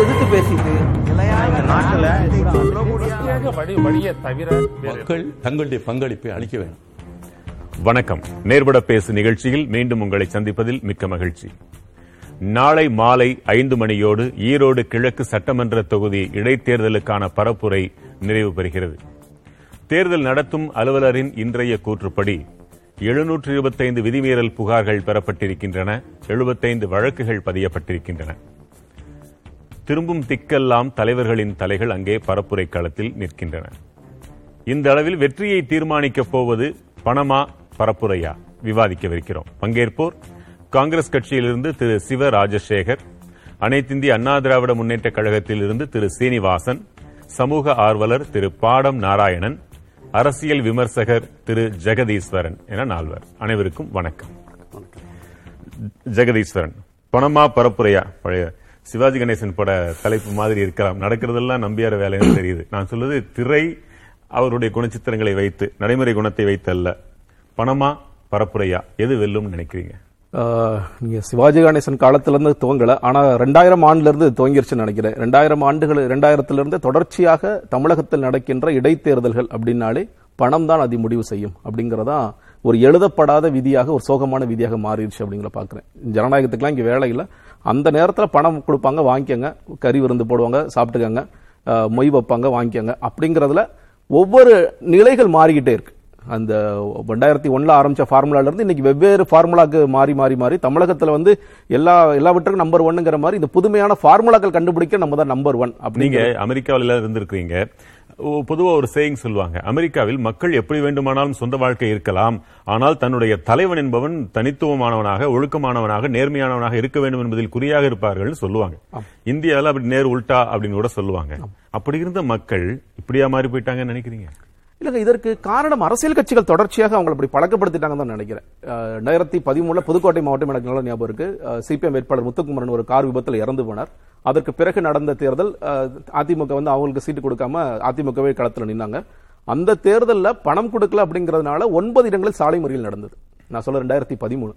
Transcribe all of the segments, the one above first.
எதிர்த்து பேசிட்டு மக்கள் தங்களுடைய பங்களிப்பை அளிக்க வேண்டும். வணக்கம். நேர்பட பேசு நிகழ்ச்சியில் மீண்டும் உங்களை சந்திப்பதில் மிக்க மகிழ்ச்சி. நாளை மாலை ஐந்து மணியோடு ஈரோடு கிழக்கு சட்டமன்ற தொகுதி இடைத்தேர்தலுக்கான பரப்புரை நிறைவு பெறுகிறது. தேர்தல் நடத்தும் அலுவலரின் இன்றைய கூற்றுப்படி எழுநூற்று இருபத்தைந்து விதிமீறல் புகார்கள் பெறப்பட்டிருக்கின்றன. எழுபத்தைந்து வழக்குகள் பதியப்பட்டிருக்கின்றன. திரும்பும் திக்கெல்லாம் தலைவர்களின் தலைகள் அங்கே பரப்புரை களத்தில் நிற்கின்றன. இந்த அளவில் வெற்றியை தீர்மானிக்கப் போவது பணமா பரப்புரையா? விவாதிக்கவிருக்கிறோம். பங்கேற்போர் காங்கிரஸ் கட்சியிலிருந்து திரு. சிவ ராஜசேகர் அனைத்திந்திய அண்ணா திராவிட முன்னேற்ற கழகத்திலிருந்து திரு. சீனிவாசன் சமூக ஆர்வலர் திரு. பாடம் நாராயணன் அரசியல் விமர்சகர் திரு ஜெகதீஸ்வரன் என நால்வர். அனைவருக்கும் வணக்கம். ஜெகதீஸ்வரன் பணமா பரப்புரையா? பழைய சிவாஜி கணேசன் பட தலைப்பு மாதிரி இருக்கலாம். நடக்கிறதெல்லாம் நம்பியார வேலைன்னு தெரியுது. நான் சொல்வது திரை அவருடைய குணச்சித்திரங்களை வைத்து நடைமுறை குணத்தை வைத்து அல்ல பணமா பரப்புரையா? எது வெல்லும் நினைக்கிறீங்க? நீங்கள் நீங்க சிவாஜி கணேசன் காலத்துல துவங்கலை. துவங்கல ஆனா ரெண்டாயிரம் ஆண்டுலேருந்து துவங்கிருச்சுன்னு நினைக்கிறேன். ரெண்டாயிரம் ஆண்டுகள் ரெண்டாயிரத்துலேருந்து தொடர்ச்சியாக தமிழகத்தில் நடக்கின்ற இடைத்தேர்தல்கள் அப்படின்னாலே பணம் தான் அதை முடிவு செய்யும் அப்படிங்கறதா ஒரு எழுதப்படாத விதியாக ஒரு சோகமான விதியாக மாறிடுச்சு அப்படிங்கிற பாக்குறேன். ஜனநாயகத்துக்குலாம் இங்க வேலை இல்லை. அந்த நேரத்தில் பணம் கொடுப்பாங்க வாங்கிக்கங்க. கறி விருந்து போடுவாங்க சாப்பிட்டுக்கங்க. மொய் வைப்பாங்க வாங்கிக்கங்க. அப்படிங்கறதுல ஒவ்வொரு நிலைகள் மாறிக்கிட்டே இருக்கு. அந்த ரெண்டாயிரத்தி ஒண்ணுல ஆரம்பிச்ச ஃபார்முலால இருந்து இன்னைக்கு வெவ்வேறு ஃபார்முலாக்கு மாறி மாறி மாறி தமிழகத்துல வந்து எல்லா எல்லாவற்றுக்கும் நம்பர் ஒன்னுங்கிற மாதிரி இந்த புதுமையான ஃபார்முலாக்கள் கண்டுபிடிக்க நம்ம தான் நம்பர் ஒன் நீங்க அப்படிங்க அமெரிக்காவில இருந்திருக்கிறீங்க. ஓ, பொதுவா ஒரு சேயிங் சொல்லுவாங்க. அமெரிக்காவில் மக்கள் எப்படி வேண்டுமானாலும் சொந்த வாழ்க்கை இருக்கலாம். ஆனால் தன்னுடைய தலைவன் என்பவன் தனித்துவமானவனாக ஒழுக்கமானவனாக நேர்மையானவனாக இருக்க வேண்டும் என்பதில் குறியாக இருப்பார்கள் சொல்லுவாங்க. இந்தியாவில் அப்படி நேர் உல்டா அப்படின்னு கூட சொல்லுவாங்க. அப்படி இருந்த மக்கள் இப்படியா மாறி போயிட்டாங்கன்னு நினைக்கிறீங்க? இல்லைங்க இதற்கு காரணம் அரசியல் கட்சிகள் தொடர்ச்சியாக அவங்களை அப்படி பழக்கப்படுத்திட்டாங்கன்னு தான் நினைக்கிறேன். ரெண்டாயிரத்தி பதிமூணுல புதுக்கோட்டை மாவட்டம் எனக்கு நல்ல ஞாபகம் இருக்கு. சிபிஎம் வேட்பாளர் முத்துக்குமரன் ஒரு கார் விபத்தில் இறந்து போனார். அதற்கு பிறகு நடந்த தேர்தல் அஹ், அதிமுக வந்து அவங்களுக்கு சீட்டு கொடுக்காம அதிமுகவே களத்தில் நின்னாங்க. அந்த தேர்தல்ல பணம் கொடுக்கல அப்படிங்கிறதுனால ஒன்பது இடங்களில் சாலை முறையில் நடந்தது. நான் சொல்ல ரெண்டாயிரத்தி பதிமூணு.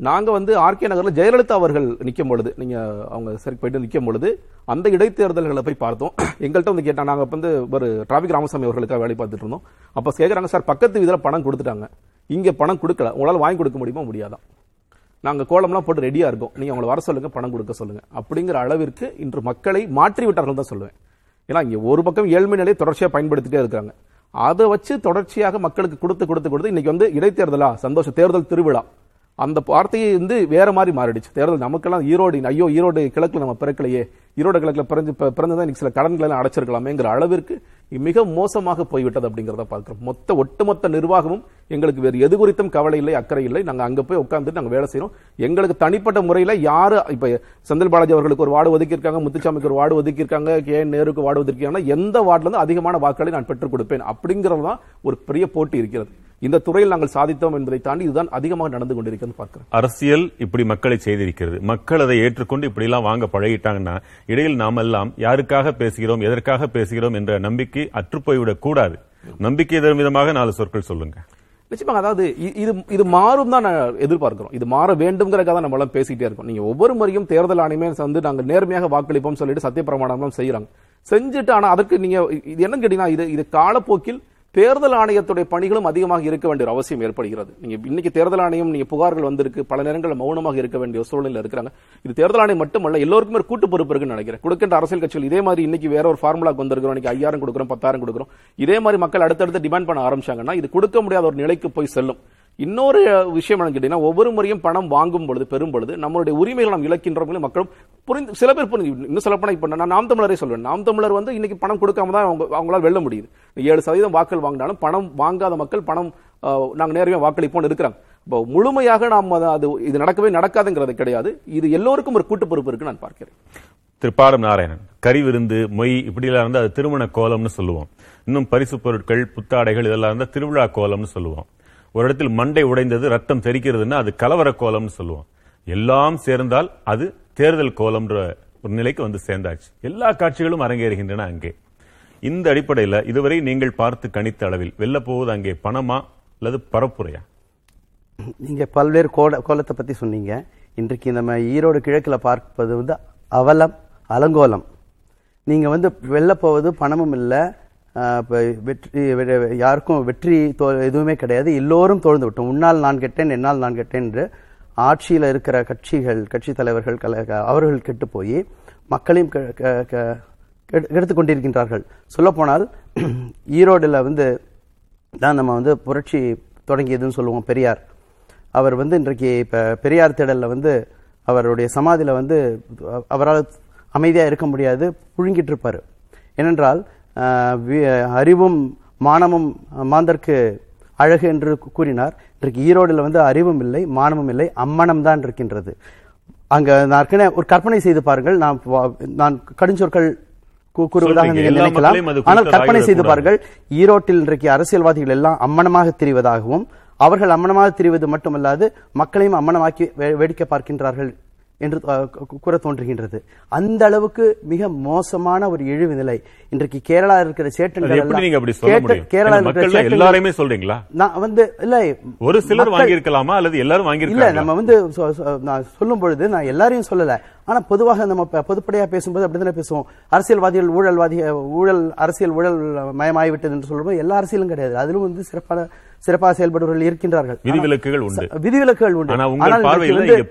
நாங்க வந்து ஆர்கே நகர்ல ஜெயலலிதா அவர்கள் நிற்கும் பொழுது நீங்க அவங்க சரி போயிட்டு நிற்கும் பொழுது அந்த இடைத்தேர்தல்களை போய் பார்த்தோம். எங்கள்கிட்ட வந்து கேட்டால் நாங்க வந்து ஒரு டிராபிக் ராமசாமி அவர்களுக்காக வேலை பார்த்துட்டு இருந்தோம். அப்ப கேக்குறாங்க சார் பக்கத்து வீதியில பணம் கொடுத்துட்டாங்க. இங்க பணம் கொடுக்கல. உங்களால் வாங்கி கொடுக்க முடியுமா? முடியாதா நாங்க கோலம்லாம் போட்டு ரெடியா இருக்கோம். நீங்க அவங்களை வர சொல்லுங்க பணம் கொடுக்க சொல்லுங்க. அப்படிங்கிற அளவிற்கு இன்று மக்களை மாற்றி விட்டார்கள் தான் சொல்லுவேன். ஏன்னா இங்க ஒரு பக்கம் ஏழ்மை நிலையை தொடர்ச்சியா பயன்படுத்திட்டே இருக்காங்க. அதை வச்சு தொடர்ச்சியாக மக்களுக்கு கொடுத்து கொடுத்து கொடுத்து இன்னைக்கு வந்து இடைத்தேர்தலா? சந்தோஷ தேர்தல் திருவிழா. அந்த வார்த்தையை வந்து வேற மாதிரி மாறிடுச்சு. தேர்தல் நமக்கெல்லாம் ஈரோடு ஐயோ ஈரோடு கிழக்குல நம்ம பிறக்கலையே. ஈரோடு கிழக்குல பிறந்து பி- பிறந்ததான் இன்னைக்கு சில கடன்களை எல்லாம் அடைச்சிருக்கலாமேங்கிற அளவிற்கு மிக மோசமாக போய்விட்டது அப்படிங்கிறத பார்க்கிறோம். மொத்த ஒட்டுமொத்த நிர்வாகமும் எங்களுக்கு வேறு எது குறித்தும் கவலை இல்லை அக்கறை இல்லை. நாங்கள் அங்கே போய் உட்காந்துட்டு நாங்கள் வேலை செய்யறோம் எங்களுக்கு தனிப்பட்ட முறையில் யார் இப்போ செந்தில் பாலாஜி அவர்களுக்கு ஒரு வார்டு ஒதுக்கியிருக்காங்க முத்துச்சாமிக்கு ஒரு வார்டு ஒதுக்கியிருக்காங்க கே. நேருக்கு வார்டு ஒதுக்கி எந்த வார்டுல இருந்து அதிகமான வாக்குகளை நான் பெற்றுக் கொடுப்பேன் அப்படிங்கிறது தான் ஒரு பெரிய போட்டி இருக்கிறது. இந்த துறையில் நாங்கள் சாதித்தோம் என்பதை தாண்டி இதுதான் அதிகமாக நடந்து கொண்டிருக்கிறது பார்க்கிறேன். அரசியல் இப்படி மக்களை செய்திருக்கிறது. மக்கள் அதை ஏற்றுக்கொண்டு இப்படி எல்லாம் வாங்க பழகிட்டாங்கன்னா இடையில் நாம் எல்லாம் யாருக்காக பேசுகிறோம் எதற்காக பேசுகிறோம் என்ற நம்பிக்கை அற்றுப்போய்விடக் கூடாது. நம்பிக்கை தரும் விதமாக நாலு சொற்கள் சொல்லுங்க. நிச்சயமாக அதாவது இது இது மாறும் தான் நான் எதிர்பார்க்கிறோம். இது மாற வேண்டும்ங்கிறக்காக தான் நம்ம எல்லாம் பேசிட்டே இருக்கோம். நீங்க ஒவ்வொரு முறையும் தேர்தல் ஆணையமே வந்து நாங்க நேர்மையாக வாக்களிப்போம் சொல்லிட்டு சத்தியப்பிரமாணம் செய்யறாங்க செஞ்சுட்டு ஆனா அதற்கு நீங்க இது என்னன்னு கேட்டீங்கன்னா இது இது காலப்போக்கில் தேர்தல் ஆணையத்துடைய பணிகளும் அதிகமாக இருக்க வேண்டிய ஒரு அவசியம் ஏற்படுகிறது. நீங்க இன்னைக்கு தேர்தல் ஆணையம் நீங்க புகார்கள் வந்திருக்கு பல நேரங்களில் மௌனமாக இருக்க வேண்டிய ஒரு சூழ்நிலை இருக்கிறாங்க. இது தேர்தல் ஆணையம் மட்டுமல்ல எல்லோருக்குமே கூட்டு பொறுப்பு இருக்குன்னு நினைக்கிறேன். கொடுக்கின்ற அரசியல் கட்சிகள் இதே மாதிரி இன்னைக்கு வேற ஒரு ஃபார்முலாக்கு வந்திருக்கிறோம் இன்னைக்கு ஐயாயிரம் கொடுக்குறோம் பத்தாயிரம் கொடுக்குறோம். இதே மாதிரி மக்கள் அடுத்தடுத்து டிமாண்ட் பண்ண ஆரம்பிச்சாங்கன்னா இது கொடுக்க முடியாத ஒரு நிலைக்கு போய் செல்லும். இன்னொரு விஷயம் என்னன்னு கேட்டீங்கன்னா ஒவ்வொரு முறையும் பணம் வாங்கும் பொழுது பெறும் பொழுது நம்மளுடைய உரிமைகளை நாம் இழக்கின்றவங்களை மக்களும் புரிந்து சில பேர் புரிஞ்சு இன்னும் சில பணம் இப்போ நான் நாம் தமிழரே சொல்வேன் நாம் தமிழர் வந்து இன்னைக்கு பணம் கொடுக்காம தான் அவங்க அவங்களால வெல்ல முடியுது. ஏழு சதவீதம் வாக்கள் வாங்கினாலும் பணம் வாங்காத மக்கள் பணம் நாங்கள் நாங்க நேரடியாக வாக்களிப்போம்னு இருக்கிறாங்க. இப்போ முழுமையாக நாம் அது- அது இது நடக்கவே நடக்காதுங்கிறது கிடையாது. இது எல்லோருக்கும் ஒரு கூட்டு பொறுப்பு இருக்கு நான் பார்க்கிறேன். திருப்பாரம் நாராயணன். கறி விருந்து மொய் இப்படிலாம் இருந்தால் அது திருமண கோலம்னு சொல்லுவோம். இன்னும் பரிசு பொருட்கள் புத்தாடைகள் இதெல்லாம் இருந்தால் திருவிழா கோலம்னு சொல்லுவோம். ஒரு இடத்தில் மண்டை உடைந்தது ரத்தம் தெரிக்கிறதுன்னா அது கலவர கோலம்னு சொல்லுவோம். எல்லாம் சேர்ந்தால் அது தேர்தல் கோலம்ன்ற ஒரு நிலைக்கு வந்து சேர்ந்தாச்சு. எல்லா காட்சிகளும் அரங்கேறுகின்றன அங்கே. இந்த அடிப்படையில் இதுவரை நீங்கள் பார்த்து கணித்த அளவில் வெல்ல போவது அங்கே பணமா அல்லது பரப்புரையா? நீங்க பல்வேறு கோல கோலத்தை பத்தி சொன்னீங்க. இன்றைக்கு நம்ம ஈரோடு கிழக்கில் பார்ப்பது வந்து அவலம் அலங்கோலம். நீங்க வந்து வெளில போவது பணமும் இல்லை வெற்றி வெ- யாருக்கும் வெற்றி தோ- எதுவுமே கிடையாது. எல்லோரும் தோழ்ந்து விட்டோம். உன்னால் நான் கெட்டேன் என்னால் நான் கெட்டேன் என்று ஆட்சியில் இருக்கிற கட்சிகள் கட்சி தலைவர்கள் கல- க- அவர்கள் கெட்டு போய் மக்களையும் கெ- கொண்டிருக்கின்றார்கள். சொல்லப்போனால் ஈரோடில் வந்து தான் நம்ம வந்து புரட்சி தொடங்கியதுன்னு சொல்லுவோம் பெரியார். அவர் வந்து இன்றைக்கு இப்போ பெரியார் திடலில் வந்து அவருடைய சமாதியில் வந்து அவரால் அமைதியாக இருக்க முடியாது புழுங்கிட்டு இருப்பார். ஏனென்றால் அறிவும் மானமும் மாந்தர்க்கு அழகு என்று கூறினார். இன்றைக்கு ஈரோடுல வந்து அறிவும் இல்லை மானமும் இல்லை அம்மனம் தான் இருக்கின்றது. அங்க நான் ஒரு கற்பனை செய்து பாருங்கள். நான் நான் கடுஞ்சொற்கள் கூறுவதாக. நீங்கள் நினைக்கலாம். ஆனால் கற்பனை செய்து. பாருங்கள். ஈரோட்டில் இன்றைக்கு அரசியல்வாதிகள் எல்லாம் அம்மனமாக திரிவதாகவும் அவர்கள் அம்மனமாக திரிவது மட்டுமல்லாது மக்களையும் அம்மனமாக்கி வே- வேடிக்கை பார்க்கின்றார்கள் என்று கூற தோன்றுகின்றது. அந்த அளவுக்கு மிக மோசமான ஒரு இழிவு நிலை. இன்றைக்கு கேரளா இருக்கிற முடியும்? கேரளா இருக்கிற சொல்றீங்களா? நான் வந்து இல்ல ஒரு சிலர் வாங்கியிருக்கலாமா? அல்லது எல்லாரும் இல்ல வாங்கியிருக்காங்க நம்ம வந்து நான் சொல்லும் பொழுது நான் எல்லாரையும் சொல்லல. ஆனா பொதுவாக நம்ம பொதுப்படையா பேசும்போது அப்படித்தானே பேசுவோம். அரசியல்வாதிகள் ஊழல்வாதி ஊழல் அரசியல் ஊழல் மயமாகிவிட்டது என்று சொல்லும்போது எல்லா அரசியலும் கிடையாது. அதிலும் வந்து சிறப்பான சிறப்பாக செயல்படுவர்கள் இருக்கின்றார்கள். விதிவிலக்குகள் உண்டு. விதிவிலக்குகள் உண்டு.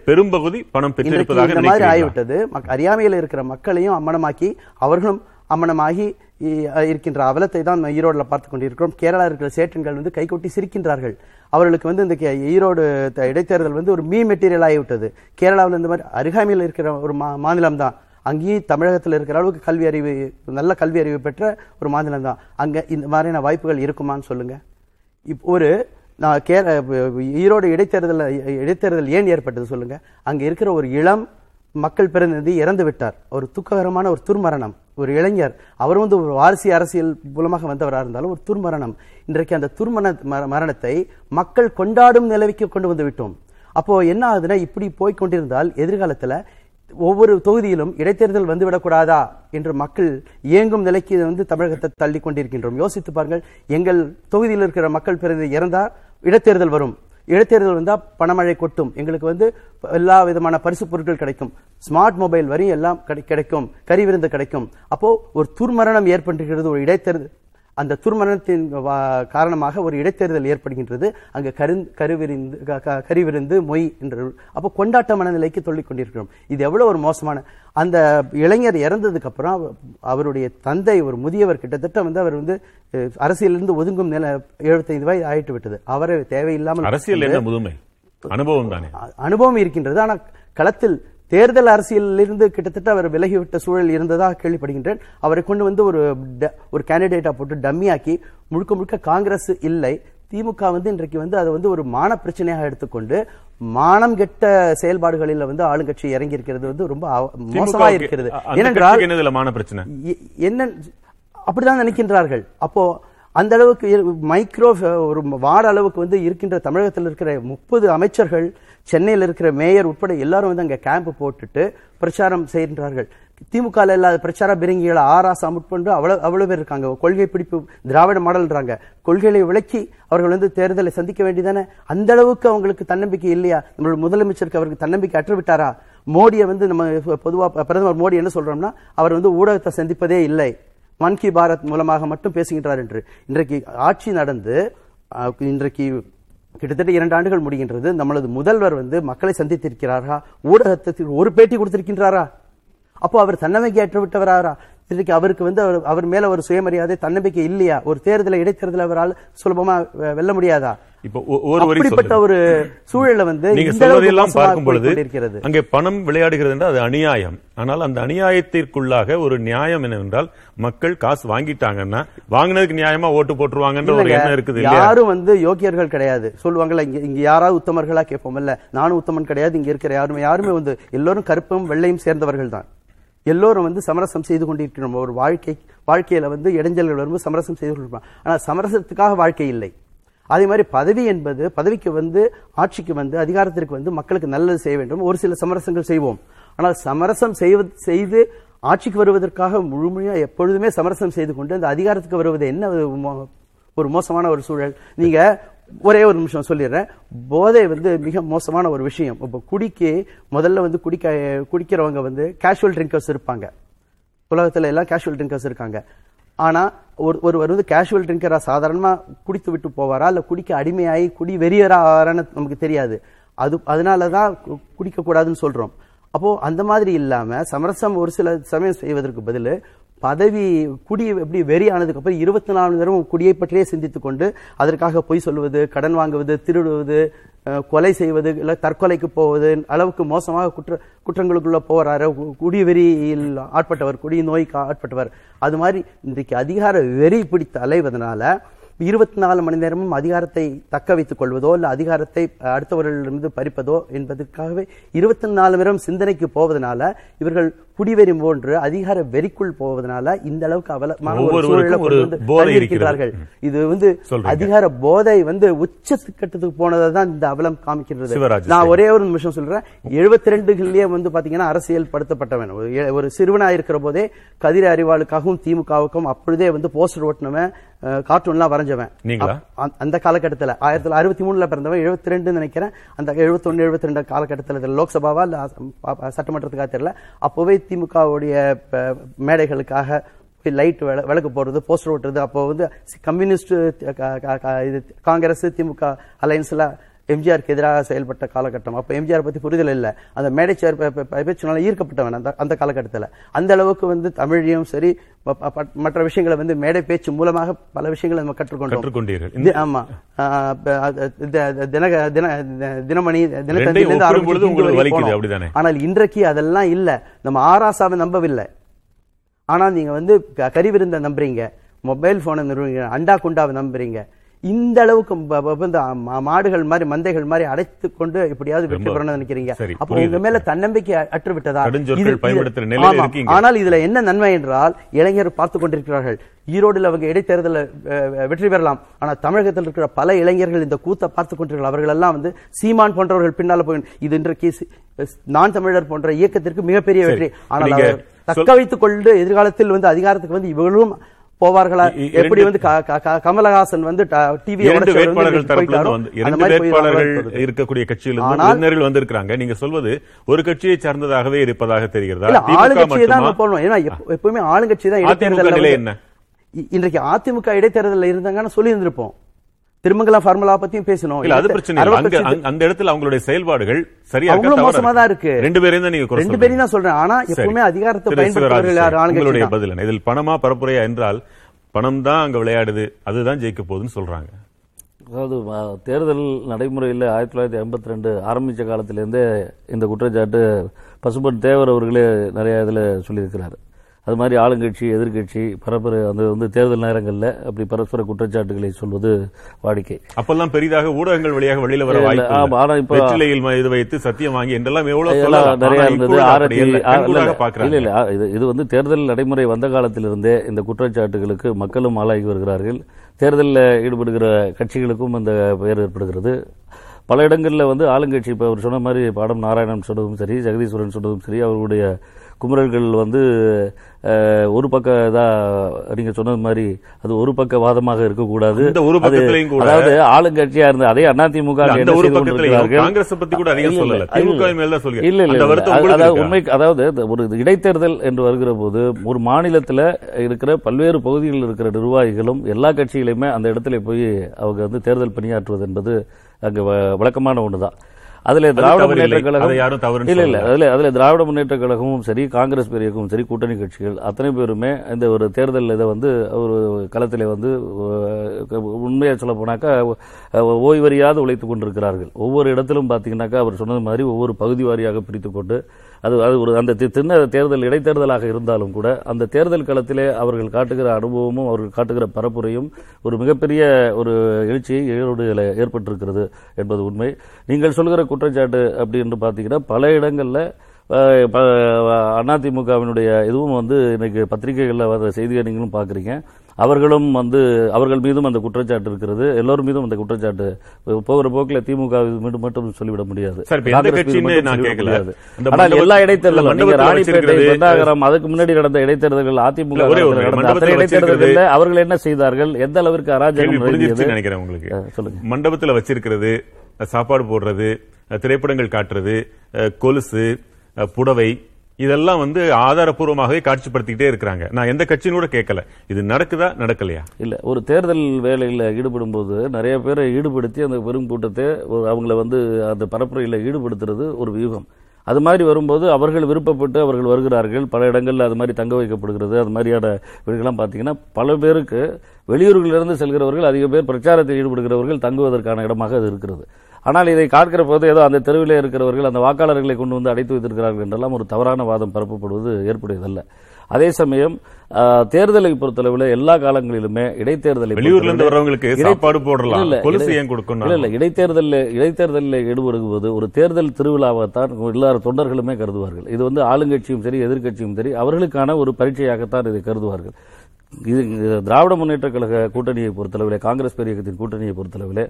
பெரும்பகுதி பணம் பெற்றிருப்பதாக இந்த மாதிரி ஆகிவிட்டது. அறியாமையில் இருக்கிற மக்களையும் அம்மனமாக்கி அவர்களும் அம்மனமாகி இருக்கின்ற அவலத்தை தான் ஈரோடுல பார்த்து கொண்டிருக்கிறோம். கேரளா இருக்கிற சேட்டன்கள் வந்து கைகொட்டி சிரிக்கின்றார்கள். அவர்களுக்கு வந்து இந்த ஈரோடு இடைத்தேர்தல் வந்து ஒரு மீ மெட்டீரியல் ஆகிவிட்டது. கேரளாவில் இந்த மாதிரி அருகாமையில் இருக்கிற ஒரு மா- மாநிலம் தான். அங்கேயும் தமிழகத்தில் இருக்கிற அளவுக்கு கல்வி அறிவு நல்ல கல்வி அறிவு பெற்ற ஒரு மாநிலம் தான். அங்க இந்த மாதிரியான வாய்ப்புகள் இருக்குமான்னு சொல்லுங்க. ஒரு நான் கே ஈரோடு இடைத்தேர்தல் இடைத்தேர்தல் ஏன் ஏற்பட்டது சொல்லுங்க? அங்கே இருக்கிற ஒரு இளம் மக்கள் பிரதிநிதி இறந்து விட்டார். ஒரு துக்ககரமான ஒரு துர்மரணம். ஒரு இளைஞர். அவர் வந்து ஒரு வாரிசு அரசியல் மூலமாக வந்தவராக இருந்தாலும் ஒரு துர்மரணம். இன்றைக்கு அந்த துர்மரண மரணத்தை மக்கள் கொண்டாடும் நிலவிக்கு கொண்டு வந்து விட்டோம். அப்போ என்ன ஆகுதுன்னா இப்படி போய் கொண்டிருந்தால் எதிர்காலத்தில் ஒவ்வொரு தொகுதியிலும் இடைத்தேர்தல் வந்துவிடக்கூடாதா என்று மக்கள் இயங்கும் நிலைக்கு வந்து தமிழகத்தை தள்ளி கொண்டிருக்கின்றோம் யோசித்து பாருங்கள் எங்கள் தொகுதியில் இருக்கிற மக்கள் பிறகு இறந்தா இடைத்தேர்தல் வரும். இடைத்தேர்தல் வந்தா பணமழை கொட்டும். எங்களுக்கு வந்து எல்லா விதமான பரிசு பொருட்கள் கிடைக்கும். ஸ்மார்ட் மொபைல் வரி எல்லாம் கிடை- கிடைக்கும். கறி விருந்து கிடைக்கும். அப்போ ஒரு துர்மரணம் ஏற்பட்டிருக்கிறது ஒரு இடைத்தேர்தல் அந்த துர்மரணத்தின் காரணமாக ஒரு இடைத்தேர்தல் ஏற்படுகின்றது. அங்க கரு கருவிரிந்து கரிவிருந்து மொய் என்று அப்போ கொண்டாட்ட மனநிலைக்கு சொல்லிக் கொண்டிருக்கிறோம். இது எவ்வளவு ஒரு மோசமான அந்த இளைஞர் இறந்ததுக்கு அப்புறம் அவ- அவருடைய தந்தை ஒரு முதியவர் கிட்டத்தட்ட வந்து அவர் வந்து அரசியலிருந்து ஒதுங்கும் நிலை எழுபத்தைந்து வயது ஆயிட்டு விட்டது. அவரை தேவையில்லாமல் அரசியல் முதுமை? அனுபவம் தானே? அனுபவம் இருக்கின்றது. ஆனா களத்தில் தேர்தல் அரசியலிலிருந்து கிட்டத்தட்ட அவர் விலகிவிட்ட சூழல் இருந்ததாக கேள்விப்படுகின்றேன். அவரை கொண்டு வந்து ஒரு ஒரு கேண்டிடேட்டா போட்டு டம்மியாக்கி முழுக்க முழுக்க காங்கிரஸ் இல்லை. திமுக வந்து இன்றைக்கு வந்து அதை வந்து ஒரு மான பிரச்சனையாக எடுத்துக்கொண்டு மானம் கெட்ட செயல்பாடுகளில் வந்து ஆளுங்கட்சி இறங்கி இருக்கிறது வந்து ரொம்ப மோசமா இருக்கிறது. ஏனென்றால் என்ன அப்படிதான் நினைக்கின்றார்கள். அப்போ அந்த அளவுக்கு மைக்ரோ ஒரு வார்டு அளவுக்கு வந்து இருக்கின்ற தமிழகத்தில் இருக்கிற முப்பது அமைச்சர்கள் சென்னையில் இருக்கிற மேயர் உட்பட எல்லாரும் வந்து அங்கே கேம்ப் போட்டுட்டு பிரச்சாரம் செய்கின்றார்கள். திமுக இல்லாத பிரச்சார பிரிங்கிகள் ஆராசா முற்பண்டு அவ்வளவு அவ்வளவு பேர் இருக்காங்க. கொள்கை பிடிப்பு திராவிட மாடல்ன்றாங்க. கொள்கைகளை விளக்கி அவர்கள் வந்து தேர்தலை சந்திக்க வேண்டியதானே? அந்த அளவுக்கு அவங்களுக்கு தன்னம்பிக்கை இல்லையா? நம்மளோட முதலமைச்சருக்கு அவருக்கு தன்னம்பிக்கை அற்று விட்டாரா மோடியை வந்து நம்ம பொதுவா பிரதமர் மோடி என்ன சொல்றோம்னா அவர் வந்து ஊடகத்தை சந்திப்பதே இல்லை. மன் கி பாரத் மூலமாக மட்டும் பேசுகின்றார் என்று. இன்றைக்கு ஆட்சி நடந்து இன்றைக்கு கிட்டத்தட்ட இரண்டு ஆண்டுகள் முடிகின்றது. நம்மளது முதல்வர் வந்து மக்களை சந்தித்திருக்கிறாரா? ஊடகத்திற்கு ஒரு பேட்டி கொடுத்திருக்கின்றாரா? அப்போ அவர் தன்னமைக்கு அற்று இன்றைக்கு அவருக்கு வந்து அவர் அவர் மேல ஒரு சுயமரியாதை தன்னம்பிக்கை இல்லையா? ஒரு தேர்தலை இடைத்தேர்தல் அவரால் சுலபமா வெல்ல முடியாதா? இப்போ அப்படிப்பட்ட. ஒரு சூழல்ல வந்து நீங்க மோசமாக பார்க்கும் பொழுது. அங்கே பணம் விளையாடுகிறது என்றால் அது அநியாயம். ஆனால் அந்த அநியாயத்திற்குள்ளாக ஒரு நியாயம் என்னவென்றால் மக்கள் காசு வாங்கிட்டாங்கன்னா வாங்கினதுக்கு நியாயமா ஓட்டு போட்டுருவாங்கன்ற ஒரு எண்ணம் இருக்குது யாரும் வந்து யோக்கியர்கள் கிடையாது. சொல்லுவாங்கல்ல இங்க இங்க யாராவது உத்தமர்களா கேட்போம்ல நானும் உத்தமன் கிடையாது இங்க இருக்கிற யாருமே யாருமே வந்து எல்லோரும் கருப்பும் வெள்ளையும் சேர்ந்தவர்கள் தான் எல்லோரும் வந்து சமரசம் செய்து கொண்டிருக்கிறோம். ஒரு வாழ்க்கை வாழ்க்கையில வந்து இடைஞ்சல்கள் வரும்போது சமரசம் செய்து கொண்டிருக்கிறோம் ஆனால் சமரசத்துக்காக வாழ்க்கை இல்லை. அதே மாதிரி பதவி என்பது பதவிக்கு வந்து ஆட்சிக்கு வந்து அதிகாரத்திற்கு வந்து மக்களுக்கு நல்லது செய்ய வேண்டும். ஒரு சில சமரசங்கள் செய்வோம். ஆனால் சமரசம் செய்து ஆட்சிக்கு வருவதற்காக முழுமையாக எப்பொழுதுமே சமரசம் செய்து கொண்டு அந்த அதிகாரத்துக்கு வருவது என்ன மோ- ஒரு மோசமான ஒரு சூழல்? நீங்க ஒரே ஒரு நிமிஷம் சொல்லிடுறேன். போதை வந்து மிக மோசமான ஒரு விஷயம். இப்போ குடிக்கு முதல்ல வந்து குடிக்க குடிக்கிறவங்க வந்து கேஷுவல் ட்ரிங்கர்ஸ் இருப்பாங்க. உலகத்துல எல்லாம் கேஷுவல் ட்ரிங்கர்ஸ் இருக்காங்க. ஆனால் ஒரு ஒருவர் வந்து கேஷுவல் ட்ரிங்கராக சாதாரணமாக குடித்து விட்டு போவாரா? இல்லை குடிக்க அடிமையாகி குடி வெறியரான்னு நமக்கு தெரியாது. அது அதனாலதான் கு- குடிக்கக்கூடாதுன்னு சொல்கிறோம் அப்போது அந்த மாதிரி இல்லாமல் சமரசம் ஒரு சில சமயம் செய்வதற்கு பதில் பதவி குடி எப்படி வெறி ஆனதுக்கப்புறம் இருபத்தி நாலு நேரம் குடியை பற்றியே சிந்தித்துக் கொண்டு அதற்காக பொய் சொல்லுவது கடன் வாங்குவது திருடுவது கொலை செய்வது இல்லை தற்கொலைக்கு போவது அளவுக்கு மோசமாக குற்ற குற்றங்களுக்குள்ள போறாரு குடிவெறியில் குடி வெறியில் ஆட்பட்டவர் குடி நோய்க்கு ஆட்பட்டவர். அது மாதிரி இன்றைக்கு அதிகார வெறி பிடித்து அலைவதனால இருபத்தி நாலு மணி நேரமும் அதிகாரத்தை தக்க வைத்துக் கொள்வதோ இல்லை அதிகாரத்தை அடுத்தவர்களிடமிருந்து பறிப்பதோ என்பதற்காகவே இருபத்தி நாலு நேரம் சிந்தனைக்கு போவதனால இவர்கள் குடிவெறி போன்று அதிகார வெறிக்குள் போவதனால இந்த அளவுக்கு அவலமான. இது வந்து. அதிகார போதை வந்து உச்சத்துக்கட்டத்துக்கு போனதை தான் இந்த அவலம் காமிக்கின்றது. நான் ஒரே ஒரு நிமிஷம் சொல்றேன். எழுபத்தி ரெண்டுகள்லயே வந்து பாத்தீங்கன்னா அரசியல் படுத்தப்பட்டவன். ஒரு சிறுவனா இருக்கிற போதே கதிர அறிவாளுக்காகவும் திமுகவுக்கும் அப்பொழுதே வந்து போஸ்டர் ஓட்டினவன் கார்ட்டூன்லாம் வரைஞ்சவன். அந்த- காலகட்டத்துல. ஆயிரத்தி தொள்ளாயிரத்தி அறுபத்தி மூணுல பிறந்தவன் எழுபத்தி ரெண்டு நினைக்கிறேன். அந்த எழுபத்தொன்னு எழுபத்தி ரெண்டு காலகட்டத்துல லோக்சபாவா சட்டமன்றத்துக்காக தெரியல. அப்போவே திமுகவுடைய மேடைகளுக்காக போய் லைட் விளக்கு போடுறது போஸ்டர் ஓட்டுறது அப்போ வந்து கம்யூனிஸ்ட் க- இது காங்கிரஸ் திமுக அலையன்ஸ்ல எம்ஜிஆருக்கு எதிராக செயல்பட்ட காலகட்டம். அப்ப எம்ஜிஆர் பத்தி புரிதல் இல்ல. அந்த மேடை சேர் பே- பே- பே- பேச்சுனால ஈர்க்கப்பட்டவன் அந்த அந்த காலகட்டத்துல. அந்த அளவுக்கு வந்து தமிழையும் சரி மற்ற விஷயங்களை வந்து மேடை பேச்சு மூலமாக பல விஷயங்களை நம்ம கற்றுக்கொண்டோம். இது- ஆமா. தினக தின தினமணி. அப்படிதானே? ஆனால் இன்றைக்கு அதெல்லாம் இல்ல. நம்ம ஆராசாவை நம்பவில்லை. ஆனா நீங்க வந்து கறிவிருந்த நம்புறீங்க. மொபைல் போனை நம்புறீங்க. அண்டா குண்டாவை நம்புறீங்க. இந்த அளவுக்கு மா- மாடுகள் மாதிரி மந்தைகள் மாதிரி அடைத்து கொண்டு எப்படியாவது வெற்றி பெறணும்னு நினைக்கிறீங்க. அப்போ. உங்க மேல தன்னம்பிக்கை அற்று விட்டதா. ஆனால் இதுல என்ன நன்மை என்றால் இளைஞர் பார்த்து கொண்டிருக்கிறார்கள். ஈரோடுல அவங்க இடைத்தேர்தல வெற்றி பெறலாம். ஆனா தமிழகத்தில் இருக்கிற பல இளைஞர்கள் இந்த கூத்தை பார்த்து கொண்டிருக்கிறார்கள். அவர்கள் எல்லாம் வந்து சீமான் போன்றவர்கள் பின்னால போய் இது இன்றைக்கு நான் தமிழர் போன்ற இயக்கத்திற்கு மிகப்பெரிய. வெற்றி. ஆனால் தக்க வைத்துக் கொண்டு எதிர்காலத்தில் வந்து அதிகாரத்துக்கு வந்து இவர்களும் போவார்களா? எப்படி வந்து கமலஹாசன் வந்து டிவி வந்து இருக்கக்கூடிய ஆனால்- உறுப்பினர்கள் வந்திருக்கிறாங்க. நீங்க சொல்வது ஒரு கட்சியை சார்ந்ததாகவே இருப்பதாக தெரிகிறதா? ஆளுங்கட்சியை தான் போடணும். ஏன்னா எப்ப- எப்பவுமே ஆளுங்கட்சி தான் அதிமுக இடைத்தேர்தல்ல நிலை வந்து- என்ன? இ- இன்றைக்கு அதிமுக இடைத்தேர்தலில் இருந்தாங்கன்னு சொல்லி இருந்திருப்போம் திருமங்கலம் ஃபார்முலா பத்தியும் பேசணும் இல்ல அது பிரச்சனை அந்த இடத்துல அவங்களுடைய செயல்பாடுகள் சரியா மோசமா தான் இருக்கு. ரெண்டு பேரையும் தான் நீங்க ரெண்டு. பேரையும் தான் சொல்றேன் ஆனா. எப்பவுமே அதிகாரத்தை தான். பதில்? இதில் பணமா பரப்புரையா என்றால் பணம் தான் அங்க விளையாடுது அதுதான் ஜெயிக்க போகுதுன்னு சொல்றாங்க அதாவது தேர்தல் நடைமுறையில் ஆயிரத்தி தொள்ளாயிரத்தி ஐம்பத்தி ரெண்டு ஆரம்பித்த காலத்திலேருந்தே இந்த குற்றச்சாட்டு பசும்பன் தேவர் அவர்களே நிறைய இதில் சொல்லியிருக்கிறார் அது மாதிரி ஆளுங்கட்சி எதிர்க்கட்சி பரப்புரை அந்த வந்து தேர்தல் நேரங்களில் அப்படி பரஸ்பர குற்றச்சாட்டுகளை சொல்வது வாடிக்கை. அப்பெல்லாம் பெரிதாக ஊடகங்கள் வழியாக வெளியில வர வாய்ப்பு ஆமா, ஆனா இப்ப- வெற்றிலையில் ம- இது வைத்து சத்தியம் வாங்கி என்றெல்லாம் எவ்வளவு. நிறைய இருந்தது. இல்ல. இல்ல, இது இது வந்து தேர்தல் நடைமுறை வந்த காலத்திலிருந்தே இந்த குற்றச்சாட்டுகளுக்கு மக்களும் ஆளாகி வருகிறார்கள். தேர்தலில் ஈடுபடுகிற கட்சிகளுக்கும் அந்த பெயர் ஏற்படுகிறது. பல இடங்களில் வந்து ஆளுங்கட்சி இப்போ அவர் சொன்ன மாதிரி பாடம் நாராயணன் சொன்னதும் சரி ஜெகதீஸ்வரன் சொன்னதும் சரி அவர்களுடைய குமரர்கள் வந்து ஒரு பக்க இதா நீங்க சொன்னது மாதிரி அது ஒரு பக்க வாதமாக இருக்கக்கூடாது ஒரு பக்கத்திலையும் கூட- அதாவது ஆளுங்கட்சியா இருந்த அதே அதிமுக ஒரு? காங்கிரஸ் பத்தி கூட அதிகம் சொல்லல. திமுக. மேல தான் சொல்லுங்க. இல்ல, இல்ல, அதாவது? உண்மை அதாவது ஒரு இடைத்தேர்தல் என்று வருகிற போது ஒரு மாநிலத்தில் இருக்கிற பல்வேறு பகுதிகளில் இருக்கிற நிர்வாகிகளும் எல்லா கட்சிகளையுமே அந்த இடத்துல போய் அவங்க வந்து தேர்தல் பணியாற்றுவது என்பது அங்க வழக்கமான ஒண்ணுதான் அதுல திராவிட. முன்னேற்ற கழகம் இல்ல இல்ல. அதுல அதுல திராவிட முன்னேற்ற கழகமும் சரி காங்கிரஸ் பேரியக்கமும் சரி கூட்டணி கட்சிகள் அத்தனை பேருமே இந்த ஒரு தேர்தல் இதை வந்து ஒரு களத்திலே வந்து அஹ், உண்மையா சொல்ல போனாக்கா ஓய்வறியாது உழைத்துக் கொண்டிருக்கிறார்கள் ஒவ்வொரு இடத்திலும் பாத்தீங்கன்னாக்கா அவர் சொன்னது மாதிரி ஒவ்வொரு பகுதி வாரியாக பிரித்துக் கொண்டு அது அது ஒரு அந்த தி- சின்ன தேர்தல் இடைத்தேர்தலாக இருந்தாலும் கூட அந்த தேர்தல் களத்திலே அவர்கள் காட்டுகிற அனுபவமும் அவர்கள் காட்டுகிற பரப்புரையும் ஒரு மிகப்பெரிய ஒரு எழுச்சியை ஈரோடுல ஏற்பட்டிருக்கிறது என்பது உண்மை. நீங்கள் சொல்கிற குற்றச்சாட்டு அப்படி என்று பார்த்தீங்கன்னா பல இடங்களில் அதிமுகவினுடைய இதுவும் வந்து இன்னைக்கு பத்திரிகைகளில் வர செய்தியை நீங்களும் பார்க்குறீங்க. அவர்களும் வந்து அவர்கள் மீதும் அந்த குற்றச்சாட்டு இருக்கிறது. எல்லோரும் மீதும் அந்த குற்றச்சாட்டு. போகிற போக்கில் திமுக மீது மட்டும் சொல்லிவிட முடியாது. எல்லா இடைத்தேர்தலும் நீங்க ராணிப்பேட்டை பெண்ணாகரம் அதுக்கு முன்னாடி நடந்த இடைத்தேர்தல்கள் அதிமுக இடைத்தேர்தல்களில் அவர்கள் என்ன செய்தார்கள்? எந்த அளவிற்கு அராஜகம்? நினைக்கிறேன் உங்களுக்கு. சொல்லுங்க. மண்டபத்துல வச்சிருக்கிறது சாப்பாடு போடுறது திரைப்படங்கள் காட்டுறது கொலுசு புடவை இதெல்லாம் வந்து ஆதாரப்பூர்வமாகவே காட்சிப்படுத்திக்கிட்டே இருக்கிறாங்க. நான் எந்த கட்சியும் கூட கேட்கல. இது நடக்குதா நடக்கலையா? இல்ல ஒரு தேர்தல் வேலையில் ஈடுபடும் போது நிறைய பேரை ஈடுபடுத்தி அந்த பெரும் கூட்டத்தை அவங்கள வந்து அந்த பரப்புரையில் ஈடுபடுத்துறது ஒரு வியூகம். அது மாதிரி வரும்போது அவர்கள் விருப்பப்பட்டு அவர்கள் வருகிறார்கள். பல இடங்களில் அது மாதிரி தங்க வைக்கப்படுகிறது. அது மாதிரியான வீடுகள்லாம் பார்த்தீங்கன்னா பல பேருக்கு வெளியூர்களிலிருந்து செல்கிறவர்கள் அதிக பேர் பிரச்சாரத்தில் ஈடுபடுகிறவர்கள் தங்குவதற்கான இடமாக அது இருக்கிறது. ஆனால் இதை காட்கிற போது ஏதோ அந்த தெருவிலே இருக்கிறவர்கள் அந்த வாக்காளர்களை கொண்டு வந்து அடைத்து வைத்திருக்கிறார்கள் என்றெல்லாம் ஒரு தவறான வாதம் பரப்பப்படுவது ஏற்புடையதல்ல அதே சமயம் தேர்தலை பொறுத்தளவில் எல்லா காலங்களிலுமே இடைத்தேர்தலை வெளியூர்ல இருந்து இடை- சாப்பாடு போடலாம். இல்ல, இல்ல, கொலுசு இடை- ஏன் கொடுக்கணும்? இல்ல, இல்ல இடைத்தேர்தலில் இடைத்தேர்தலில் ஈடுபடுவது ஒரு தேர்தல் திருவிழாவைத்தான் எல்லா தொண்டர்களுமே கருதுவார்கள் இது வந்து ஆளுங்கட்சியும் சரி எதிர்க்கட்சியும் சரி அவர்களுக்கான ஒரு பரீட்சையாகத்தான் இதை கருதுவார்கள் இது திராவிட முன்னேற்ற கழக கூட்டணியை பொறுத்தளவிலே காங்கிரஸ் பேரியக்கத்தின் கூட்டணியை பொறுத்தளவிலே